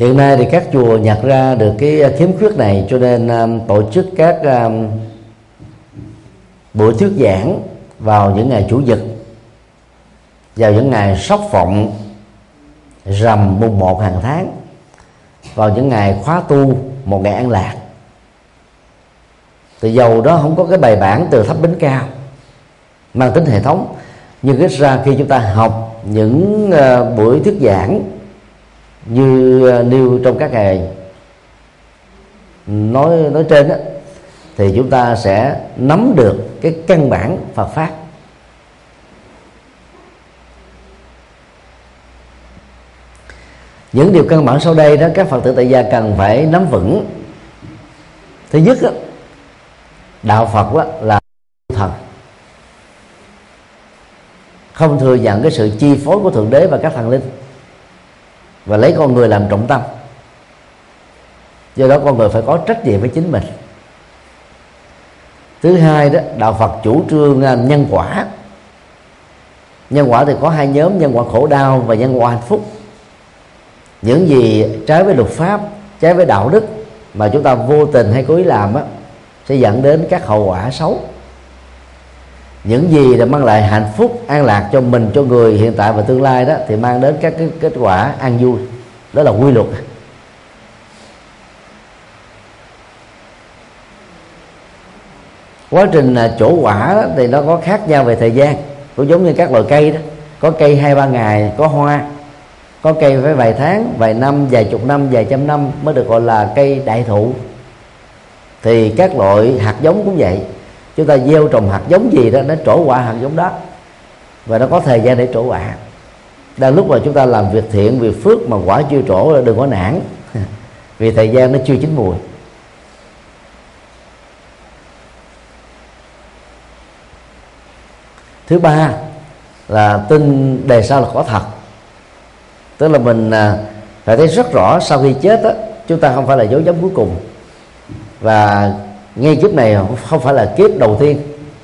Hiện nay thì các chùa nhặt ra được cái à, khiếm khuyết này cho nên um, tổ chức các um, buổi thuyết giảng vào những ngày chủ nhật vào những ngày sóc phộng rằm mùng một hàng tháng vào những ngày khóa tu một ngày an lạc. Thì dầu đó không có cái bài bản từ thấp đến cao mang tính hệ thống nhưng ít ra khi chúng ta học những uh, buổi thuyết giảng như ờ, nêu trong các ngày. Nói nói trên đó, thì chúng ta sẽ nắm được cái căn bản Phật pháp. Những điều căn bản sau đây đó các phật tử tại gia cần phải nắm vững. Thứ nhất đó, đạo phật đó là thần. Không thừa nhận cái sự chi phối của thượng đế và các thần linh và lấy con người làm trọng tâm. Do đó con người phải có trách nhiệm với chính mình. Thứ hai đó, đạo phật chủ trương à, nhân quả. Nhân quả thì có hai nhóm, nhân quả khổ đau và nhân quả hạnh phúc. Những gì trái với luật pháp, trái với đạo đức mà chúng ta vô tình hay cố ý làm á, sẽ dẫn đến các hậu quả xấu những gì đã mang lại hạnh phúc an lạc cho mình cho người hiện tại và tương lai đó thì mang đến các cái kết quả an vui. Đó là quy luật. Quá trình à, chỗ quả đó, thì nó có khác nhau về thời gian. Cũng giống như các loại cây đó. Có cây hai ba ngày có hoa có cây phải vài tháng vài năm vài chục năm vài trăm năm mới được gọi là cây đại thụ. Thì các loại hạt giống cũng vậy chúng ta gieo trồng hạt giống gì đó nó trổ quả hạt giống đó. Và nó có thời gian để trổ quả. Đang lúc mà chúng ta làm việc thiện việc phước mà quả chưa trổ đừng có nản. Vì thời gian nó chưa chín mùi. Thứ ba là tin đề sau là có thật. Tức là mình à, phải thấy rất rõ sau khi chết đó, chúng ta không phải là dấu chấm cuối cùng. Và ngay kiếp này không phải là kiếp đầu tiên.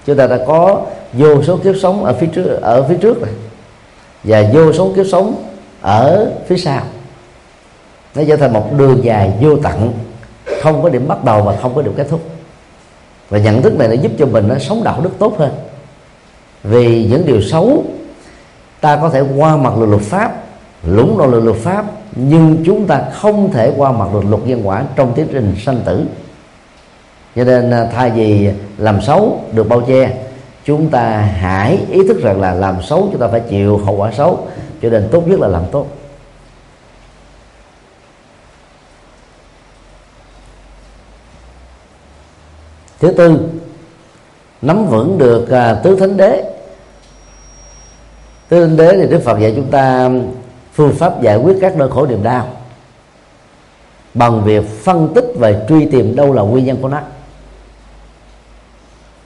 Chúng ta đã có vô số kiếp sống ở phía trước, ở phía trước này. Và vô số kiếp sống ở phía sau. Nó trở thành một đường dài vô tận, không có điểm bắt đầu và không có điểm kết thúc. Và nhận thức này nó giúp cho mình nó sống đạo đức tốt hơn. Vì những điều xấu, ta có thể qua mặt luật luật pháp lũng đoạn luật pháp, nhưng chúng ta không thể qua mặt luật luật nhân quả trong tiến trình sanh tử cho nên à, thay vì làm xấu được bao che chúng ta hãy ý thức rằng là làm xấu chúng ta phải chịu hậu quả xấu. Cho nên tốt nhất là làm tốt. Thứ tư nắm vững được à, tứ thánh đế. Tứ thánh đế thì đức phật dạy chúng ta phương pháp giải quyết các nỗi khổ niềm đau bằng việc phân tích và truy tìm đâu là nguyên nhân của nó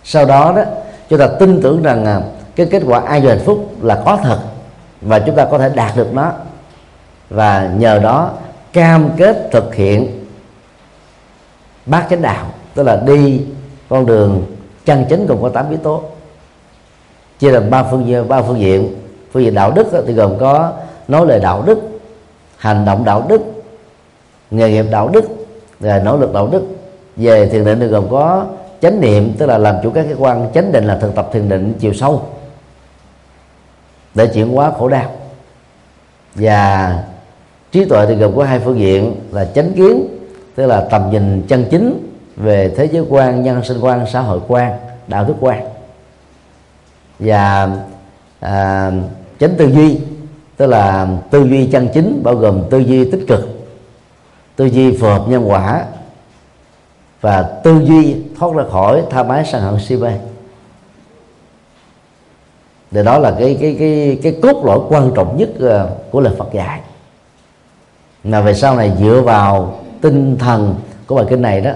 sau đó đó, chúng ta tin tưởng rằng à, cái kết quả ai vui hạnh phúc là có thật và chúng ta có thể đạt được nó. Và nhờ đó, cam kết thực hiện bát chánh đạo, tức là đi con đường chân chính gồm có tám yếu tố. Chia làm ba phương diện, ba phương diện. Phương diện đạo đức thì gồm có nói lời đạo đức, hành động đạo đức, nghề nghiệp đạo đức và nỗ lực đạo đức. Về thiền định thì gồm có chánh niệm tức là làm chủ các cái quan chánh định là thực tập thiền định chiều sâu để chuyển hóa khổ đau. Và trí tuệ thì gồm có hai phương diện là chánh kiến tức là tầm nhìn chân chính về thế giới quan nhân sinh quan xã hội quan đạo đức quan. Và à, chánh tư duy tức là tư duy chân chính bao gồm tư duy tích cực tư duy phù hợp nhân quả và tư duy thoát ra khỏi tha mái sân hận si mê. Thì đó là cái cái cái cái cốt lõi quan trọng nhất ờ, của lời Phật dạy. Mà về sau này dựa vào tinh thần của bài kinh này đó,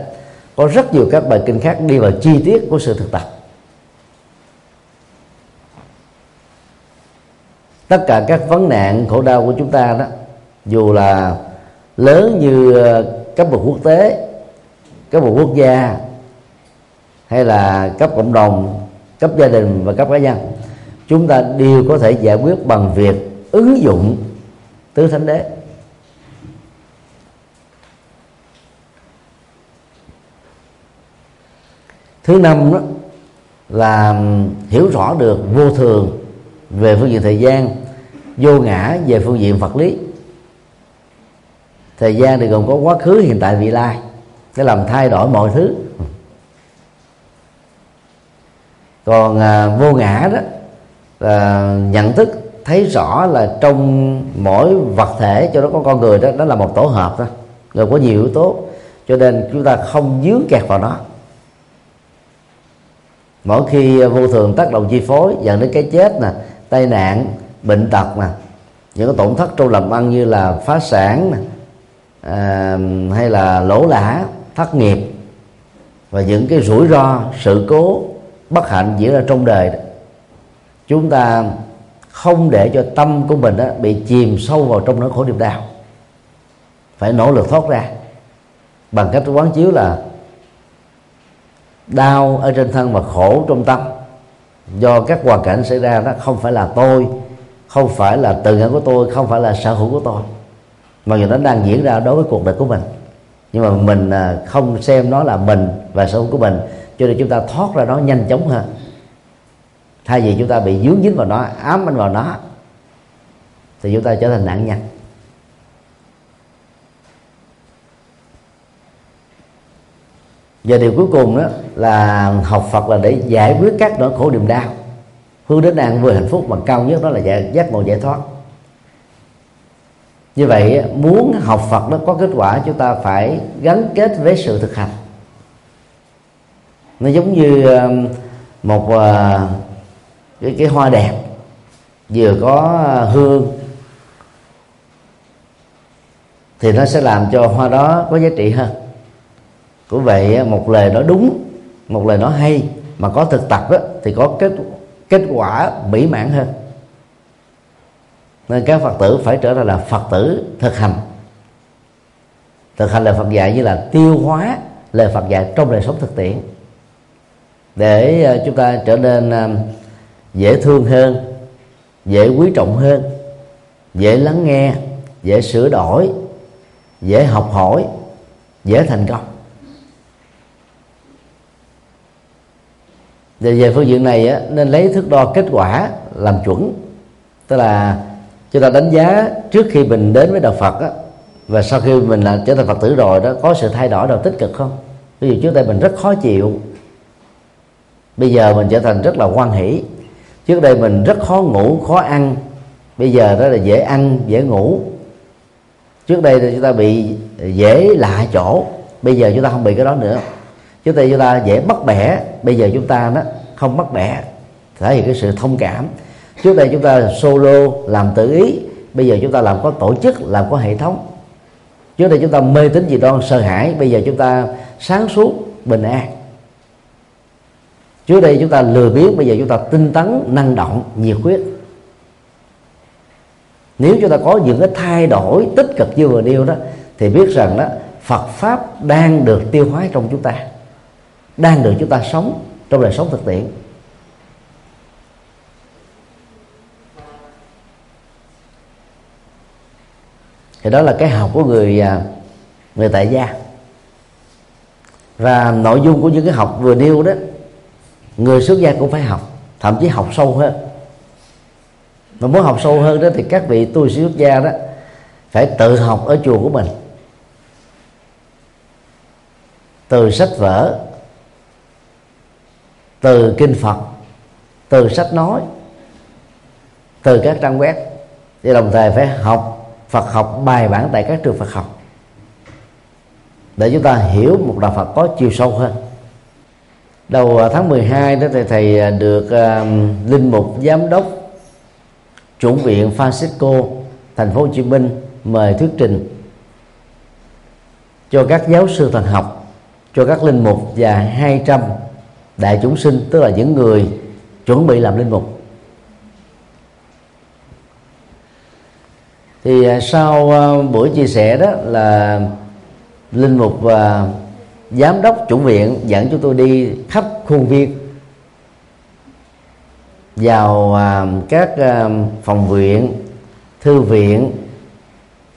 có rất nhiều các bài kinh khác đi vào chi tiết của sự thực tập. Tất cả các vấn nạn khổ đau của chúng ta đó, dù là lớn như ờ, cấp bậc quốc tế cấp bậc quốc gia hay là cấp cộng đồng, cấp gia đình và cấp cá nhân. Chúng ta đều có thể giải quyết bằng việc ứng dụng tứ thánh đế. Thứ năm đó là hiểu rõ được vô thường về phương diện thời gian, vô ngã về phương diện vật lý. Thời gian thì gồm có quá khứ, hiện tại, vị lai, để làm thay đổi mọi thứ. Còn à, vô ngã đó là nhận thức thấy rõ là trong mỗi vật thể cho nó có con người đó đó là một tổ hợp đó rồi có nhiều yếu tố cho nên chúng ta không dướng kẹt vào nó. Mỗi khi vô thường tác động chi phối dẫn đến cái chết nè tai nạn bệnh tật nè những cái tổn thất trong làm ăn như là phá sản nè à, hay là lỗ lã thất nghiệp và những cái rủi ro sự cố bất hạnh diễn ra trong đời đó, chúng ta không để cho tâm của mình đó bị chìm sâu vào trong nỗi khổ niềm đau. Phải nỗ lực thoát ra. Bằng cách quán chiếu là đau ở trên thân và khổ trong tâm. Do các hoàn cảnh xảy ra đó không phải là tôi không phải là tự ngã của tôi không phải là sở hữu của tôi. Mà người nó đang diễn ra đối với cuộc đời của mình. Nhưng mà mình à, không xem nó là mình và sở hữu của mình cho nên chúng ta thoát ra nó nhanh chóng hơn thay vì chúng ta bị dướng dính vào nó ám anh vào nó thì chúng ta trở thành nạn nhân. Và điều cuối cùng đó là học Phật là để giải quyết các nỗi khổ niềm đau. Hướng đến an vui hạnh phúc mà cao nhất đó là giải, giác ngộ giải thoát. Như vậy muốn học Phật nó có kết quả chúng ta phải gắn kết với sự thực hành nó giống như um, một à, cái, cái hoa đẹp vừa có à, hương. Thì nó sẽ làm cho hoa đó có giá trị hơn. Của vậy à, một lời nói đúng một lời nói hay mà có thực tập đó, thì có kết kết quả mỹ mãn hơn. Nên các phật tử phải trở thành là phật tử thực hành. Thực hành lời phật dạy như là tiêu hóa lời phật dạy trong đời sống thực tiễn để ờ, chúng ta trở nên ờ, dễ thương hơn dễ quý trọng hơn dễ lắng nghe dễ sửa đổi dễ học hỏi dễ thành công. Và về phương diện này á, nên lấy thước đo kết quả làm chuẩn. Tức là chúng ta đánh giá trước khi mình đến với đạo Phật á, và sau khi mình là trở thành Phật tử rồi đó có sự thay đổi nào tích cực không? Ví dụ trước đây mình rất khó chịu bây giờ mình trở thành rất là quan hỷ. Trước đây mình rất khó ngủ, khó ăn. Bây giờ đó là dễ ăn, dễ ngủ. Trước đây thì chúng ta bị dễ lạ chỗ. Bây giờ chúng ta không bị cái đó nữa. Trước đây chúng ta dễ bắt bẻ. Bây giờ chúng ta đó không bắt bẻ. Thể hiện cái sự thông cảm. Trước đây chúng ta solo làm tự ý. Bây giờ chúng ta làm có tổ chức, làm có hệ thống. Trước đây chúng ta mê tín gì đó sợ hãi. Bây giờ chúng ta sáng suốt, bình an trước đây chúng ta lừa biếng, bây giờ chúng ta tinh tấn, năng động, nhiệt huyết. Nếu chúng ta có những cái thay đổi tích cực như vừa nêu đó, thì biết rằng đó, Phật pháp đang được tiêu hóa trong chúng ta, đang được chúng ta sống trong đời sống thực tiễn. Thì đó là cái học của người à, người tại gia. Và nội dung của những cái học vừa nêu đó người xuất gia cũng phải học, thậm chí học sâu hơn. Mà muốn học sâu hơn đó thì các vị tu sĩ xuất gia đó phải tự học ở chùa của mình. Từ sách vở, từ kinh phật, từ sách nói, từ các trang web. Thì đồng thời phải học Phật học bài bản tại các trường Phật học. Để chúng ta hiểu một đạo Phật có chiều sâu hơn đầu à, tháng 12 đó thì thầy à, được uh, linh mục giám đốc chủ viện Francisco thành phố Hồ Chí Minh mời thuyết trình cho các giáo sư thần học cho các linh mục và 200 đại chúng sinh tức là những người chuẩn bị làm linh mục. Thì sau buổi chia sẻ đó là linh mục và giám đốc chủ viện dẫn chúng tôi đi khắp khuôn viên. Vào à, các à, phòng viện thư viện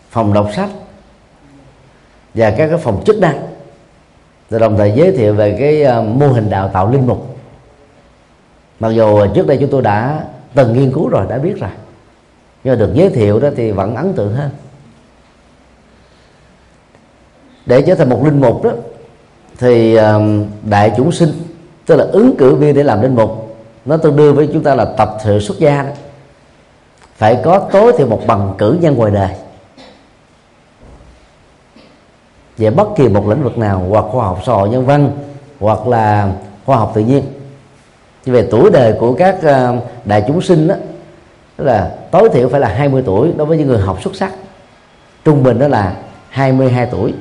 phòng đọc sách và các cái phòng chức năng. Rồi đồng thời giới thiệu về cái à, mô hình đào tạo linh mục. Mặc dù trước đây chúng tôi đã từng nghiên cứu rồi đã biết rồi nhưng mà được giới thiệu đó thì vẫn ấn tượng hơn. Để trở thành một linh mục đó thì đại chúng sinh, tức là ứng cử viên để làm linh mục nó tương đương với chúng ta là tập thể xuất gia đó. Phải có tối thiểu một bằng cử nhân ngoài đời. Về bất kỳ một lĩnh vực nào, hoặc khoa học, xã hội, nhân văn, hoặc là khoa học tự nhiên. Về tuổi đời của các ờ, đại chúng sinh đó tức là tối thiểu phải là 20 tuổi đối với những người học xuất sắc. Trung bình đó là 22 tuổi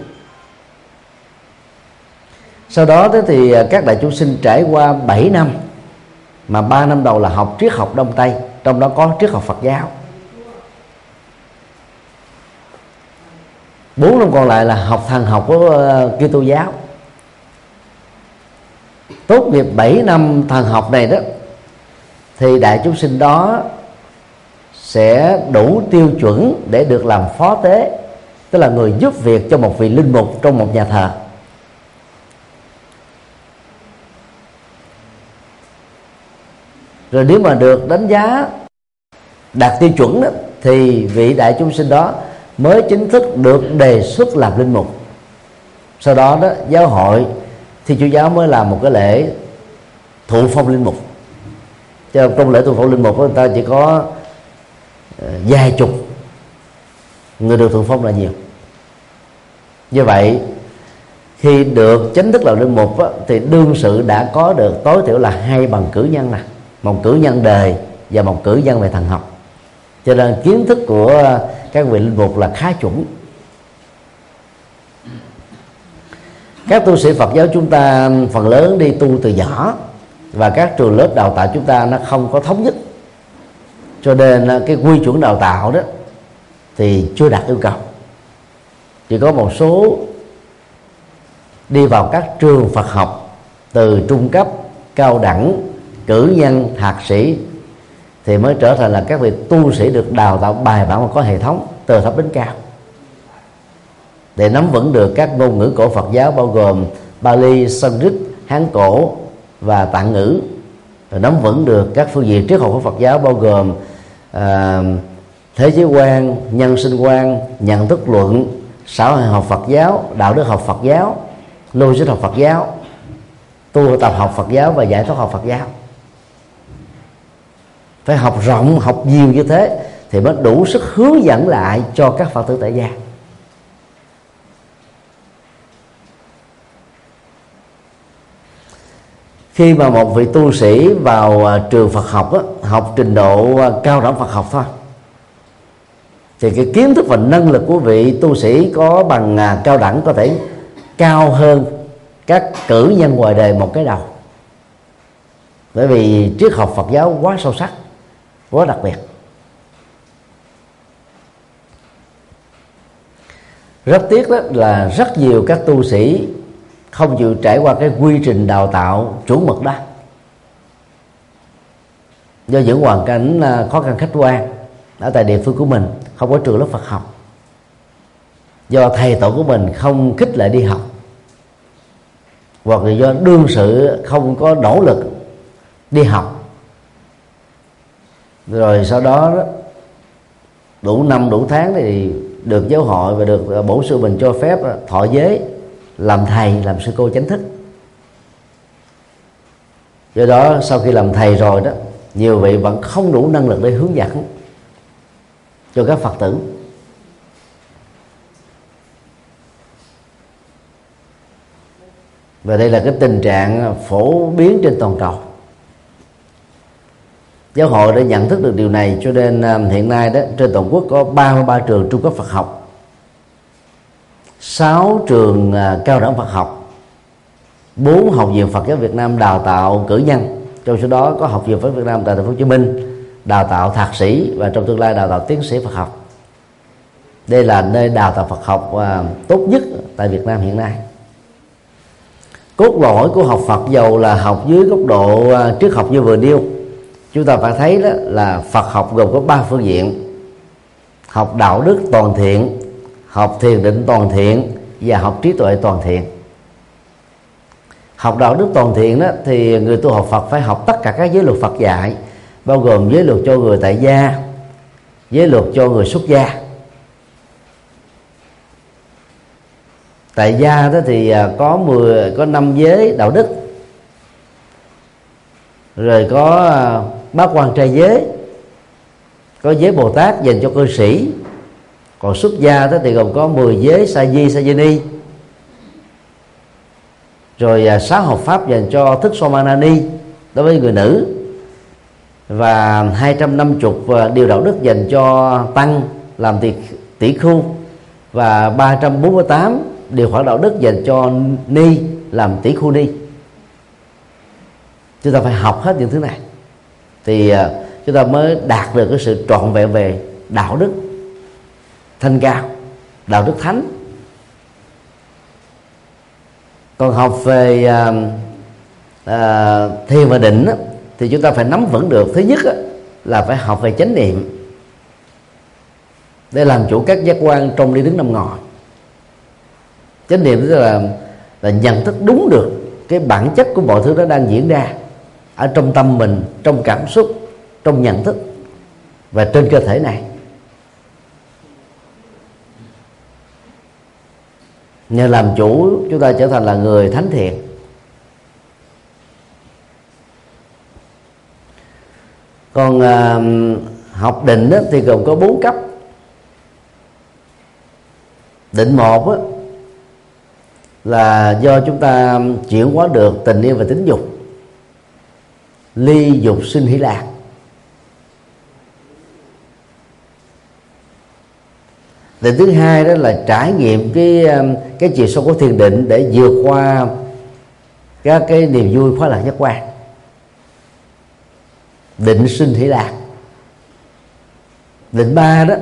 sau đó thì à, các đại chúng sinh trải qua 7 năm, mà 3 năm đầu là học triết học đông tây, trong đó có triết học phật giáo. Bốn năm còn lại là học thần học của ờ, Kitô giáo. Tốt nghiệp 7 năm thần học này đó, thì đại chúng sinh đó sẽ đủ tiêu chuẩn để được làm phó tế, tức là người giúp việc cho một vị linh mục trong một nhà thờ. Rồi nếu mà được đánh giá đạt tiêu chuẩn đó, thì vị đại chúng sinh đó mới chính thức được đề xuất làm linh mục. Sau đó đó giáo hội thì chúa giáo mới làm một cái lễ thụ phong linh mục. Cho trong lễ thụ phong linh mục người ta chỉ có ờ, vài chục người được thụ phong là nhiều. Như vậy khi được chính thức làm linh mục á, thì đương sự đã có được tối thiểu là hai bằng cử nhân này một cử nhân đời và một cử nhân về thần học. Cho nên kiến thức của các vị linh mục là khá chuẩn. Các tu sĩ Phật giáo chúng ta phần lớn đi tu từ nhỏ và các trường lớp đào tạo chúng ta nó không có thống nhất. Cho nên cái quy chuẩn đào tạo đó thì chưa đạt yêu cầu. Chỉ có một số đi vào các trường Phật học từ trung cấp, cao đẳng cử nhân thạc sĩ thì mới trở thành là các vị tu sĩ được đào tạo bài bản và có hệ thống từ thấp đến cao. Để nắm vững được các ngôn ngữ cổ Phật giáo bao gồm Bali, Sanskrit, Hán cổ và Tạng ngữ rồi nắm vững được các phương diện triết học của Phật giáo bao gồm à, thế giới quan nhân sinh quan nhận thức luận xã hội học Phật giáo đạo đức học Phật giáo logic học Phật giáo tu tập học Phật giáo và giải thoát học Phật giáo phải học rộng học nhiều như thế thì mới đủ sức hướng dẫn lại cho các phật tử tại gia. Khi mà một vị tu sĩ vào à, trường Phật học đó, học trình độ à, cao đẳng Phật học thôi thì cái kiến thức và năng lực của vị tu sĩ có bằng à, cao đẳng có thể cao hơn các cử nhân ngoài đời một cái đầu. Bởi vì triết học Phật giáo quá sâu sắc quá đặc biệt. Rất tiếc đó là rất nhiều các tu sĩ không chịu trải qua cái quy trình đào tạo chuẩn mực đó. Do những hoàn cảnh à, khó khăn khách quan ở tại địa phương của mình, không có trường lớp Phật học. Do thầy tổ của mình không khích lệ đi học. Hoặc là do đương sự không có nỗ lực đi học rồi sau đó, đó đủ năm đủ tháng thì được giáo hội và được à, bổ sư mình cho phép à, thọ giới làm thầy làm sư cô chánh thức. Do đó sau khi làm thầy rồi đó nhiều vị vẫn không đủ năng lực để hướng dẫn cho các phật tử. Và đây là cái tình trạng phổ biến trên toàn cầu giáo hội đã nhận thức được điều này, cho nên à, hiện nay đó, trên toàn quốc có 33 trường trung cấp Phật học. 6 trường à, cao đẳng Phật học. 4 học viện Phật giáo Việt Nam đào tạo cử nhân. Trong số đó có học viện Phật Việt Nam tại thành phố Hồ Chí Minh đào tạo thạc sĩ và trong tương lai đào tạo tiến sĩ Phật học. Đây là nơi đào tạo Phật học à, tốt nhất tại Việt Nam hiện nay. Cốt lõi của học Phật dầu là học dưới góc độ triết học như vừa nêu chúng ta phải thấy đó là Phật học gồm có ba phương diện. Học đạo đức toàn thiện, học thiền định toàn thiện, và học trí tuệ toàn thiện. Học đạo đức toàn thiện đó thì người tu học Phật phải học tất cả các giới luật Phật dạy, bao gồm giới luật cho người tại gia, giới luật cho người xuất gia. Tại gia đó thì à, có 10 có năm giới đạo đức, rồi có à, bác bát quan trai giới có giới bồ tát dành cho cư sĩ. Còn xuất gia đó thì gồm có 10 giới sa di sa di ni. Rồi à, sáu học pháp dành cho thức somanani đối với người nữ. Và 250 điều đạo đức dành cho tăng làm tỷ, tỷ khu. Và 348 điều khoản đạo đức dành cho ni làm tỷ khu ni. Chúng ta phải học hết những thứ này thì à, chúng ta mới đạt được cái sự trọn vẹn về đạo đức thanh cao đạo đức thánh. Còn học về à, à, thiền và định á, thì chúng ta phải nắm vững được. Thứ nhất á, là phải học về chánh niệm để làm chủ các giác quan trong đi đứng nằm ngồi chánh niệm tức là là nhận thức đúng được cái bản chất của mọi thứ đó đang diễn ra ở trong tâm mình trong cảm xúc trong nhận thức và trên cơ thể này. Nhờ làm chủ chúng ta trở thành là người thánh thiện. Còn à, học định đó, thì gồm có bốn cấp. Định một đó, là do chúng ta chuyển hóa được tình yêu và tính dục ly dục sinh hỷ lạc định thứ hai đó là trải nghiệm cái um, cái chiều sâu của thiền định để vượt qua các cái niềm vui khoái lạc giác quan định sinh hỷ lạc định ba đó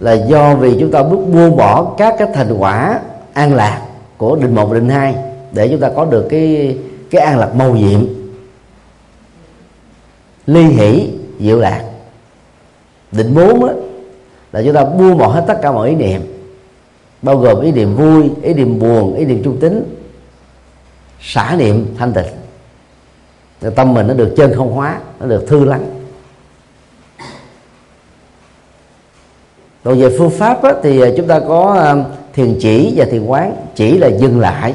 là do vì chúng ta bước buông bỏ các cái thành quả an lạc của định một định hai để chúng ta có được cái cái an lạc màu nhiệm ly hỷ diệu lạc. Định bốn là chúng ta buông bỏ hết tất cả mọi ý niệm. Bao gồm ý niệm vui ý niệm buồn ý niệm trung tính. Xả niệm thanh tịnh. Tâm mình nó được chân không hóa nó được thư lắng. Còn về phương pháp á, thì à, chúng ta có à, thiền chỉ và thiền quán. Chỉ là dừng lại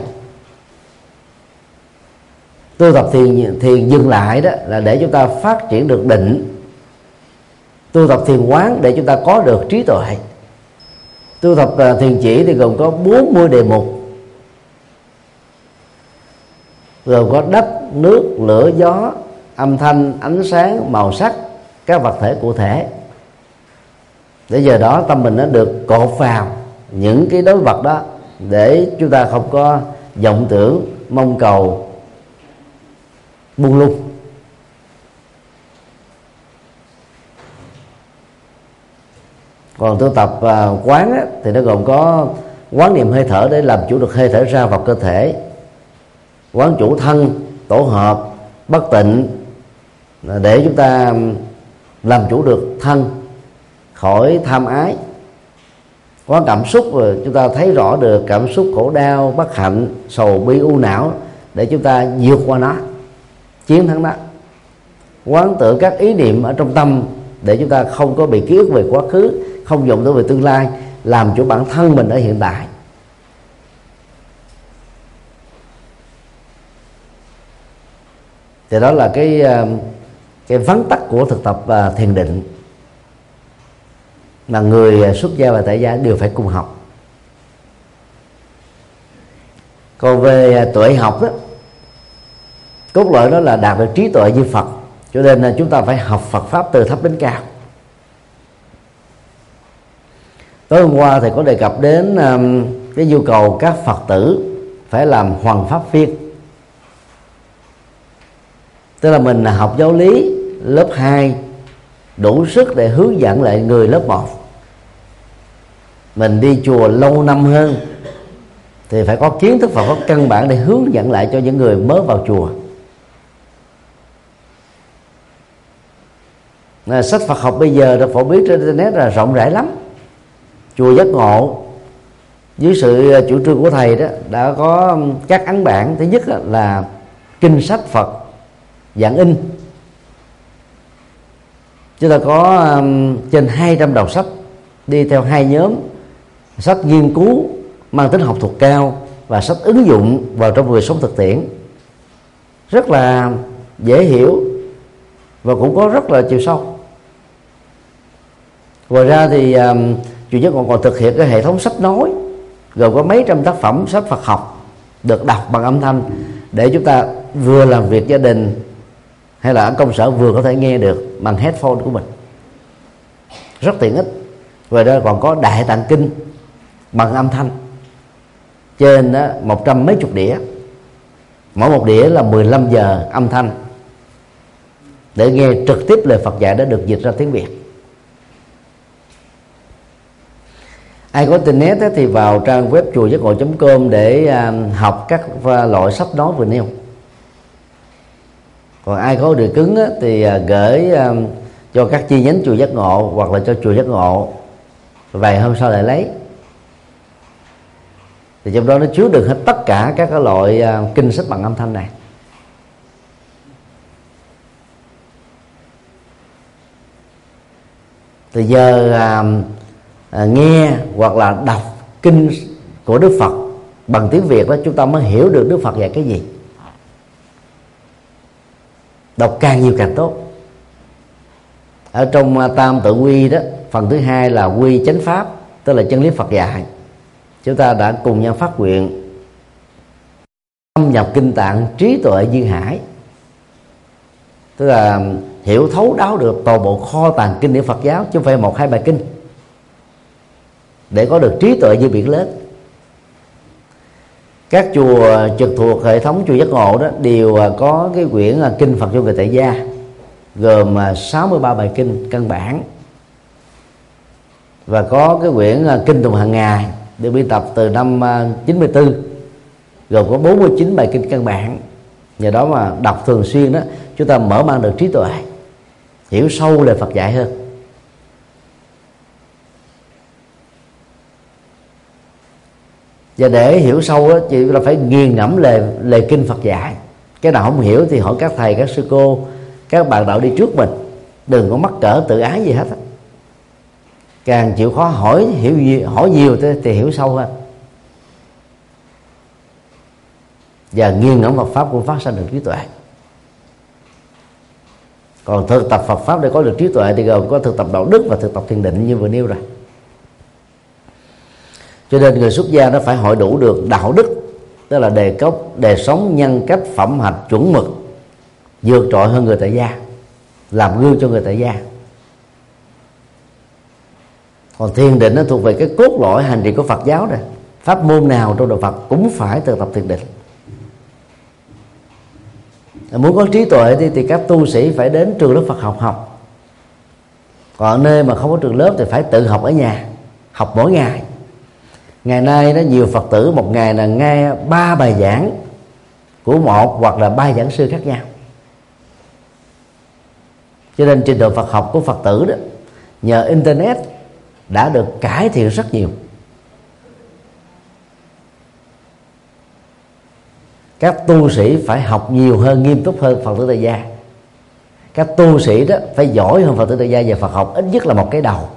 tu tập thiền thiền dừng lại đó là để chúng ta phát triển được định. Tu tập thiền quán để chúng ta có được trí tuệ. Tu tập à, thiền chỉ thì gồm có 40 đề mục. Gồm có đất, nước, lửa, gió, âm thanh, ánh sáng, màu sắc, các vật thể cụ thể. Để giờ đó tâm mình nó được cột vào những cái đối vật đó để chúng ta không có vọng tưởng, mong cầu buông lung. Còn tu tập à, quán á, thì nó gồm có quán niệm hơi thở để làm chủ được hơi thở ra vào cơ thể quán chủ thân tổ hợp bất tịnh để chúng ta làm chủ được thân khỏi tham ái. Quán cảm xúc rồi chúng ta thấy rõ được cảm xúc khổ đau bất hạnh sầu bi u não để chúng ta vượt qua nó chiến thắng đó. Quán tự các ý niệm ở trong tâm để chúng ta không có bị ký ức về quá khứ, không dùng tới về tương lai, làm chủ bản thân mình ở hiện tại. Thì đó là cái ờ, cái vắn tắt của thực tập ờ, thiền định mà người ờ, xuất gia và tại gia đều phải cùng học. Còn về tuổi học đó cốt lõi đó là đạt được trí tuệ như phật. Cho nên là chúng ta phải học phật pháp từ thấp đến cao. Tối hôm qua thì có đề cập đến um, cái nhu cầu các phật tử phải làm hoàng pháp viên. Tức là mình học giáo lý lớp 2 đủ sức để hướng dẫn lại người lớp 1 mình đi chùa lâu năm hơn thì phải có kiến thức Phật pháp căn bản để hướng dẫn lại cho những người mới vào chùa. À, sách Phật học bây giờ được phổ biến trên internet là rộng rãi lắm. Chùa giác ngộ dưới sự à, chủ trương của thầy đó đã có các ấn bản. Thứ nhất là kinh sách Phật dạng in. Chúng ta có trên 200 đầu sách đi theo hai nhóm sách nghiên cứu mang tính học thuật cao và sách ứng dụng vào trong đời sống thực tiễn. Rất là dễ hiểu và cũng có rất là chiều sâu. Ngoài ra thì um, chủ nhất còn còn thực hiện cái hệ thống sách nói gồm có mấy trăm tác phẩm sách Phật học được đọc bằng âm thanh để chúng ta vừa làm việc gia đình hay là ở công sở vừa có thể nghe được bằng headphone của mình. Rất tiện ích. Ngoài ra còn có đại tạng kinh bằng âm thanh. Trên đó một trăm mấy chục đĩa. Mỗi một đĩa là 15 giờ âm thanh để nghe trực tiếp lời Phật dạy đã được dịch ra tiếng Việt. Ai có internet thì vào trang web chùa giác ngộ com để à, học các à, loại sách nói vừa nêu. Còn ai có điều cứng thì à, gửi cho các chi nhánh chùa giác ngộ hoặc là cho chùa giác ngộ. Vài hôm sau lại lấy. Thì trong đó nó chứa được hết tất cả các loại kinh sách bằng âm thanh này. Từ giờ à, à, nghe hoặc là đọc kinh của Đức Phật bằng tiếng Việt đó chúng ta mới hiểu được Đức Phật dạy cái gì. Đọc càng nhiều càng tốt. Ở trong à, tam tự quy đó phần thứ hai là quy chánh pháp tức là chân lý Phật dạy. Chúng ta đã cùng nhau phát nguyện. Thâm nhập kinh tạng trí tuệ duyên hải. Tức là hiểu thấu đáo được toàn bộ kho tàng kinh điển Phật giáo, chứ không phải một hai bài kinh. Để có được trí tuệ như biển lớn. Các chùa trực thuộc hệ thống chùa giác ngộ đó đều có cái quyển kinh Phật cho người tại gia, gồm 63 bài kinh căn bản. Và có cái quyển kinh tùng hàng ngày được biên tập từ năm 94 gồm có 49 bài kinh căn bản. Nhờ đó mà đọc thường xuyên đó, chúng ta mở mang được trí tuệ hiểu sâu lời Phật dạy hơn. Và để hiểu sâu đó, chị là phải nghiền ngẫm lời lời kinh Phật dạy. Cái nào không hiểu thì hỏi các thầy các sư cô các bạn đạo đi trước mình. Đừng có mắc cỡ tự ái gì hết á. Càng chịu khó hỏi hiểu nhiều, hỏi nhiều thì, thì hiểu sâu hơn. Và nghiền ngẫm Phật pháp cũng phát sinh được trí tuệ còn thực tập Phật pháp để có được trí tuệ thì gồm có thực tập đạo đức và thực tập thiền định như vừa nêu rồi. Cho nên người xuất gia nó phải hội đủ được đạo đức, tức là đề cốc, đề sống, nhân cách, phẩm hạnh, chuẩn mực, vượt trội hơn người tại gia, làm gương cho người tại gia. Còn thiền định nó thuộc về cái cốt lõi hành trì của Phật giáo này pháp môn nào trong đạo Phật cũng phải thực tập thiền định muốn có trí tuệ thì, thì các tu sĩ phải đến trường lớp Phật học học. Còn nơi mà không có trường lớp thì phải tự học ở nhà học mỗi ngày. Ngày nay đó nhiều phật tử một ngày là nghe ba bài giảng của một hoặc là ba giảng sư khác nhau. Cho nên trình độ phật học của phật tử đó nhờ internet đã được cải thiện rất nhiều. Các tu sĩ phải học nhiều hơn nghiêm túc hơn phật tử tại gia. Các tu sĩ đó phải giỏi hơn phật tử tại gia về phật học ít nhất là một cái đầu.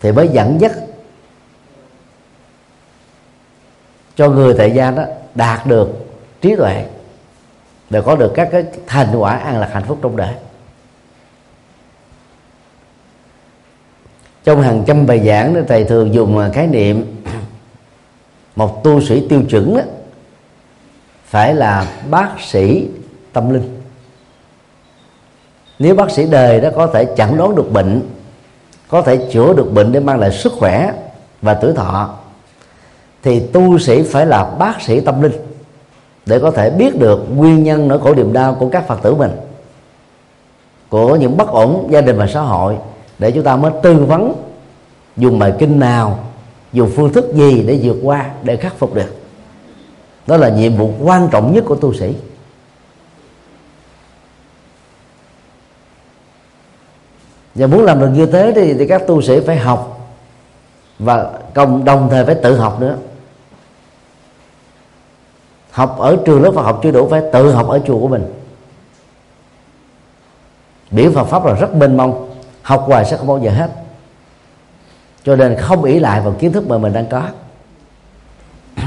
Thì mới dẫn dắt cho người tại gia đó đạt được trí tuệ để có được các cái thành quả an lạc hạnh phúc trong đời. Trong hàng trăm bài giảng thầy thường dùng à, khái niệm một tu sĩ tiêu chuẩn đó, phải là bác sĩ tâm linh. Nếu bác sĩ đời đó có thể chẩn đoán được bệnh, có thể chữa được bệnh để mang lại sức khỏe và tuổi thọ, thì tu sĩ phải là bác sĩ tâm linh để có thể biết được nguyên nhân nỗi khổ niềm đau của các phật tử mình, của những bất ổn gia đình và xã hội, để chúng ta mới tư vấn, dùng bài kinh nào, dùng phương thức gì để vượt qua để khắc phục được đó là nhiệm vụ quan trọng nhất của tu sĩ. Và muốn làm được như thế thì, thì các tu sĩ phải học và cộng đồng thời phải tự học nữa. Học ở trường lớp Phật học chưa đủ phải tự học ở chùa của mình. Biển Phật pháp là rất mênh mông học hoài sẽ không bao giờ hết. Cho nên không ỷ lại vào kiến thức mà mình đang có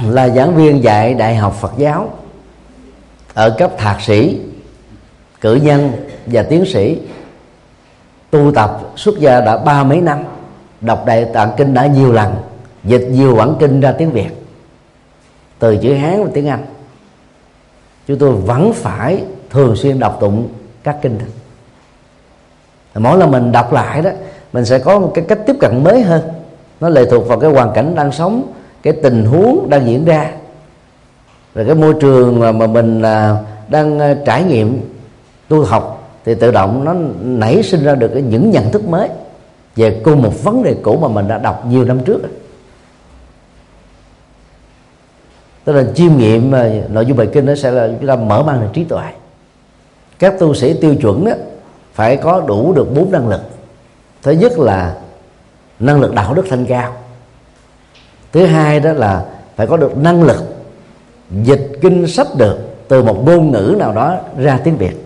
là giảng viên dạy đại học Phật giáo ở cấp thạc sĩ, cử nhân và tiến sĩ. Tu tập xuất gia đã ba mấy năm, đọc đại tạng kinh đã nhiều lần, dịch nhiều bản kinh ra tiếng việt. Từ chữ hán và tiếng anh, chúng tôi vẫn phải thường xuyên đọc tụng các kinh mỗi lần mình đọc lại đó, mình sẽ có một cái cách tiếp cận mới hơn. Nó lệ thuộc vào cái hoàn cảnh đang sống cái tình huống đang diễn ra. Rồi cái môi trường mà, mà mình à, đang à, trải nghiệm tu học thì tự động nó nảy sinh ra được những nhận thức mới về cùng một vấn đề cũ mà mình đã đọc nhiều năm trước. Tức là chiêm nghiệm à, nội dung bài kinh nó sẽ là chúng ta mở mang được trí tuệ. Các tu sĩ tiêu chuẩn đó phải có đủ được bốn năng lực. Thứ nhất là năng lực đạo đức thanh cao thứ hai đó là phải có được năng lực dịch kinh sách được từ một ngôn ngữ nào đó ra tiếng việt.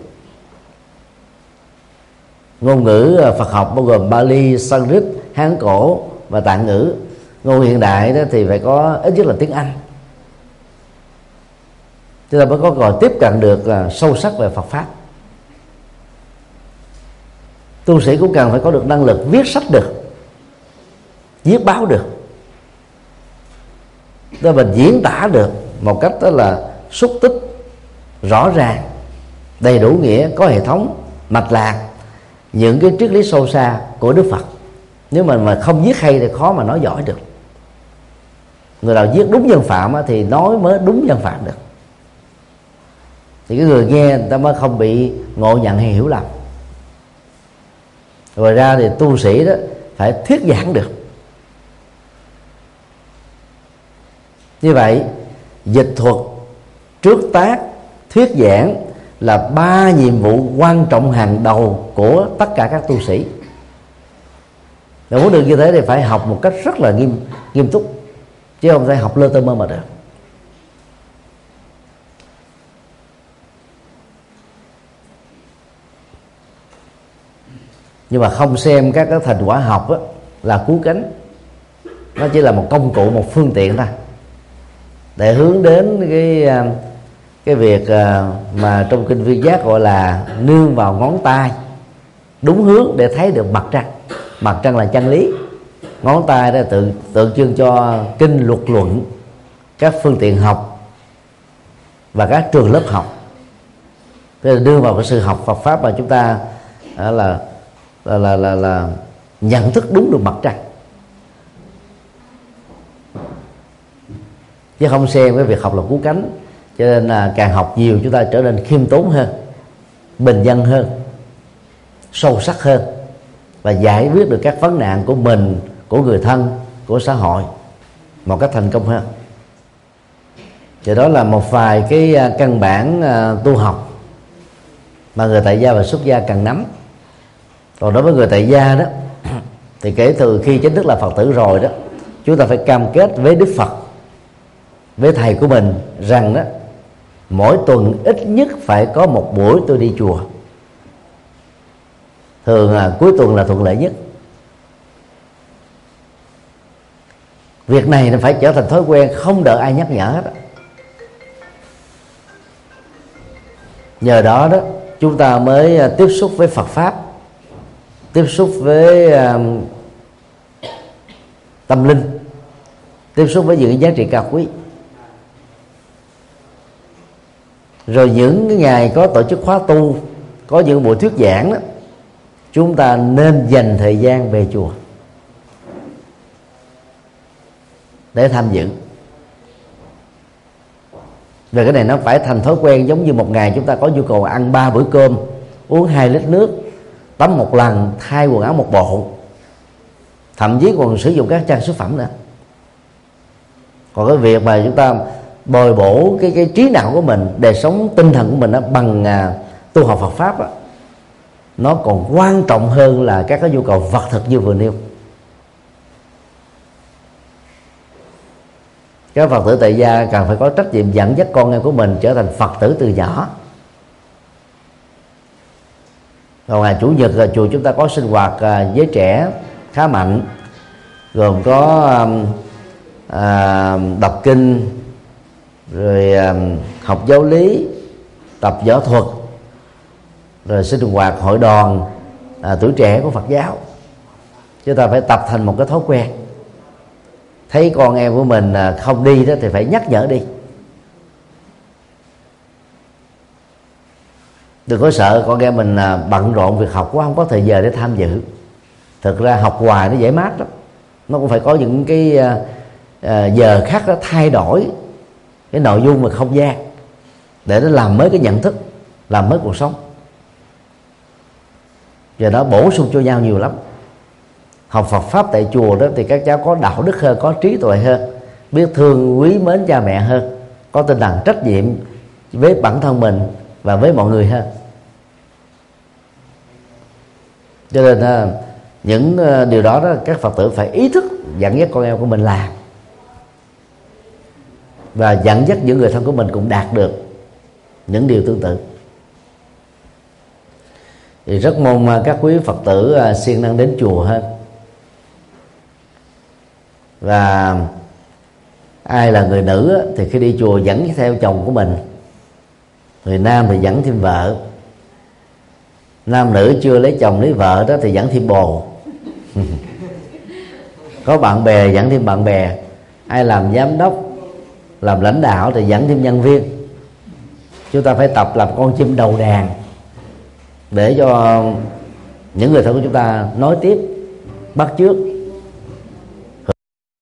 Ngôn ngữ ờ, Phật học bao gồm Bali, Sanskrit, Hán cổ và Tạng ngữ. Ngôn hiện đại đó thì phải có ít nhất là tiếng Anh. Chúng ta mới có gọi tiếp cận được ờ, sâu sắc về Phật pháp. Tu sĩ cũng cần phải có được năng lực viết sách được viết báo được để mình diễn tả được một cách đó là xúc tích, rõ ràng, đầy đủ nghĩa, có hệ thống, mạch lạc, những cái triết lý sâu xa của đức phật. Nếu mà mà không viết hay thì khó mà nói giỏi được. Người nào viết đúng nhân phạm thì nói mới đúng nhân phạm được. Thì cái người nghe người ta mới không bị ngộ nhận hay hiểu lầm. Ngoài ra thì tu sĩ đó phải thuyết giảng được. Như vậy dịch thuật trước tác thuyết giảng là ba nhiệm vụ quan trọng hàng đầu của tất cả các tu sĩ. Để muốn được như thế thì phải học một cách rất là nghiêm nghiêm túc chứ không thể học lơ tơ mơ mà được. Nhưng mà không xem các cái thành quả học đó, là cứu cánh. Nó chỉ là một công cụ một phương tiện thôi để hướng đến cái à, cái việc à, mà trong kinh viên giác gọi là nương vào ngón tay đúng hướng để thấy được mặt trăng. Mặt trăng là chân lý. Ngón tay đó tượng tượng trưng cho kinh luật luận các phương tiện học và các trường lớp học. Tức là đưa vào cái sự học Phật pháp mà chúng ta à, là là là là, là nhận thức đúng được mặt trăng. Chứ không xem cái việc học là cứu cánh. Cho nên là càng học nhiều chúng ta trở nên khiêm tốn hơn, bình dân hơn, sâu sắc hơn và giải quyết được các vấn nạn của mình, của người thân, của xã hội một cách thành công hơn. Thì đó là một vài cái à, căn bản à, tu học mà người tại gia và xuất gia cần nắm. Còn đối với người tại gia đó, thì kể từ khi chính thức là phật tử rồi đó, chúng ta phải cam kết với đức phật với thầy của mình rằng đó mỗi tuần ít nhất phải có một buổi tôi đi chùa. Thường là cuối tuần là thuận lợi nhất. Việc này phải trở thành thói quen, không đợi ai nhắc nhở hết nhờ đó đó, chúng ta mới à, tiếp xúc với Phật pháp, tiếp xúc với à, tâm linh, tiếp xúc với những giá trị cao quý. Rồi những cái ngày có tổ chức khóa tu, có những buổi thuyết giảng đó, chúng ta nên dành thời gian về chùa để tham dự. Và cái này nó phải thành thói quen giống như một ngày chúng ta có nhu cầu ăn ba bữa cơm, uống hai lít nước, tắm một lần, thay quần áo một bộ. Thậm chí còn sử dụng các trang sức phẩm nữa. Còn cái việc mà chúng ta bồi bổ cái cái trí não của mình đời sống tinh thần của mình đó, bằng à, tu học Phật pháp đó, nó còn quan trọng hơn là các cái nhu cầu vật thực như vừa nêu. Các phật tử tại gia cần phải có trách nhiệm dẫn dắt con em của mình trở thành phật tử từ nhỏ. Còn ngày chủ nhật là chùa chúng ta có sinh hoạt à, với trẻ khá mạnh gồm có à, đọc kinh rồi học giáo lý tập võ thuật rồi sinh hoạt hội đoàn à, tuổi trẻ của Phật giáo. Chúng ta phải tập thành một cái thói quen. Thấy con em của mình à, không đi đó thì phải nhắc nhở đi. Đừng có sợ con em mình à, bận rộn việc học quá không có thời giờ để tham dự. Thực ra học hoài nó dễ mát lắm. Nó cũng phải có những cái à, giờ khác nó thay đổi cái nội dung và không gian. Để nó làm mới cái nhận thức, làm mới cuộc sống. Và nó bổ sung cho nhau nhiều lắm. Học Phật pháp tại chùa đó thì các cháu có đạo đức hơn, có trí tuệ hơn, biết thương quý mến cha mẹ hơn, có tinh thần trách nhiệm với bản thân mình và với mọi người hơn. Cho nên à, những à, điều đó đó các phật tử phải ý thức, dẫn dắt con em của mình làm và dẫn dắt những người thân của mình cũng đạt được những điều tương tự. Thì rất mong à, các quý phật tử à, siêng năng đến chùa hơn. Và ai là người nữ thì khi đi chùa dẫn theo chồng của mình, người nam thì dẫn thêm vợ. Nam nữ chưa lấy chồng lấy vợ đó thì dẫn thêm bồ. Có bạn bè, dẫn thêm bạn bè. Ai làm giám đốc làm lãnh đạo thì dẫn thêm nhân viên. Chúng ta phải tập làm con chim đầu đàn để cho những người thân của chúng ta nói tiếp bắt trước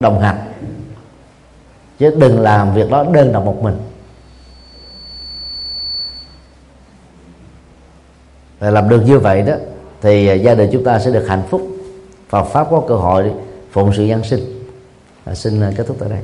đồng hành. Chứ đừng làm việc đó đơn độc một mình. Và làm được như vậy đó thì gia đình chúng ta sẽ được hạnh phúc. Phật pháp có cơ hội phụng sự nhân sinh. À, xin kết thúc tại đây.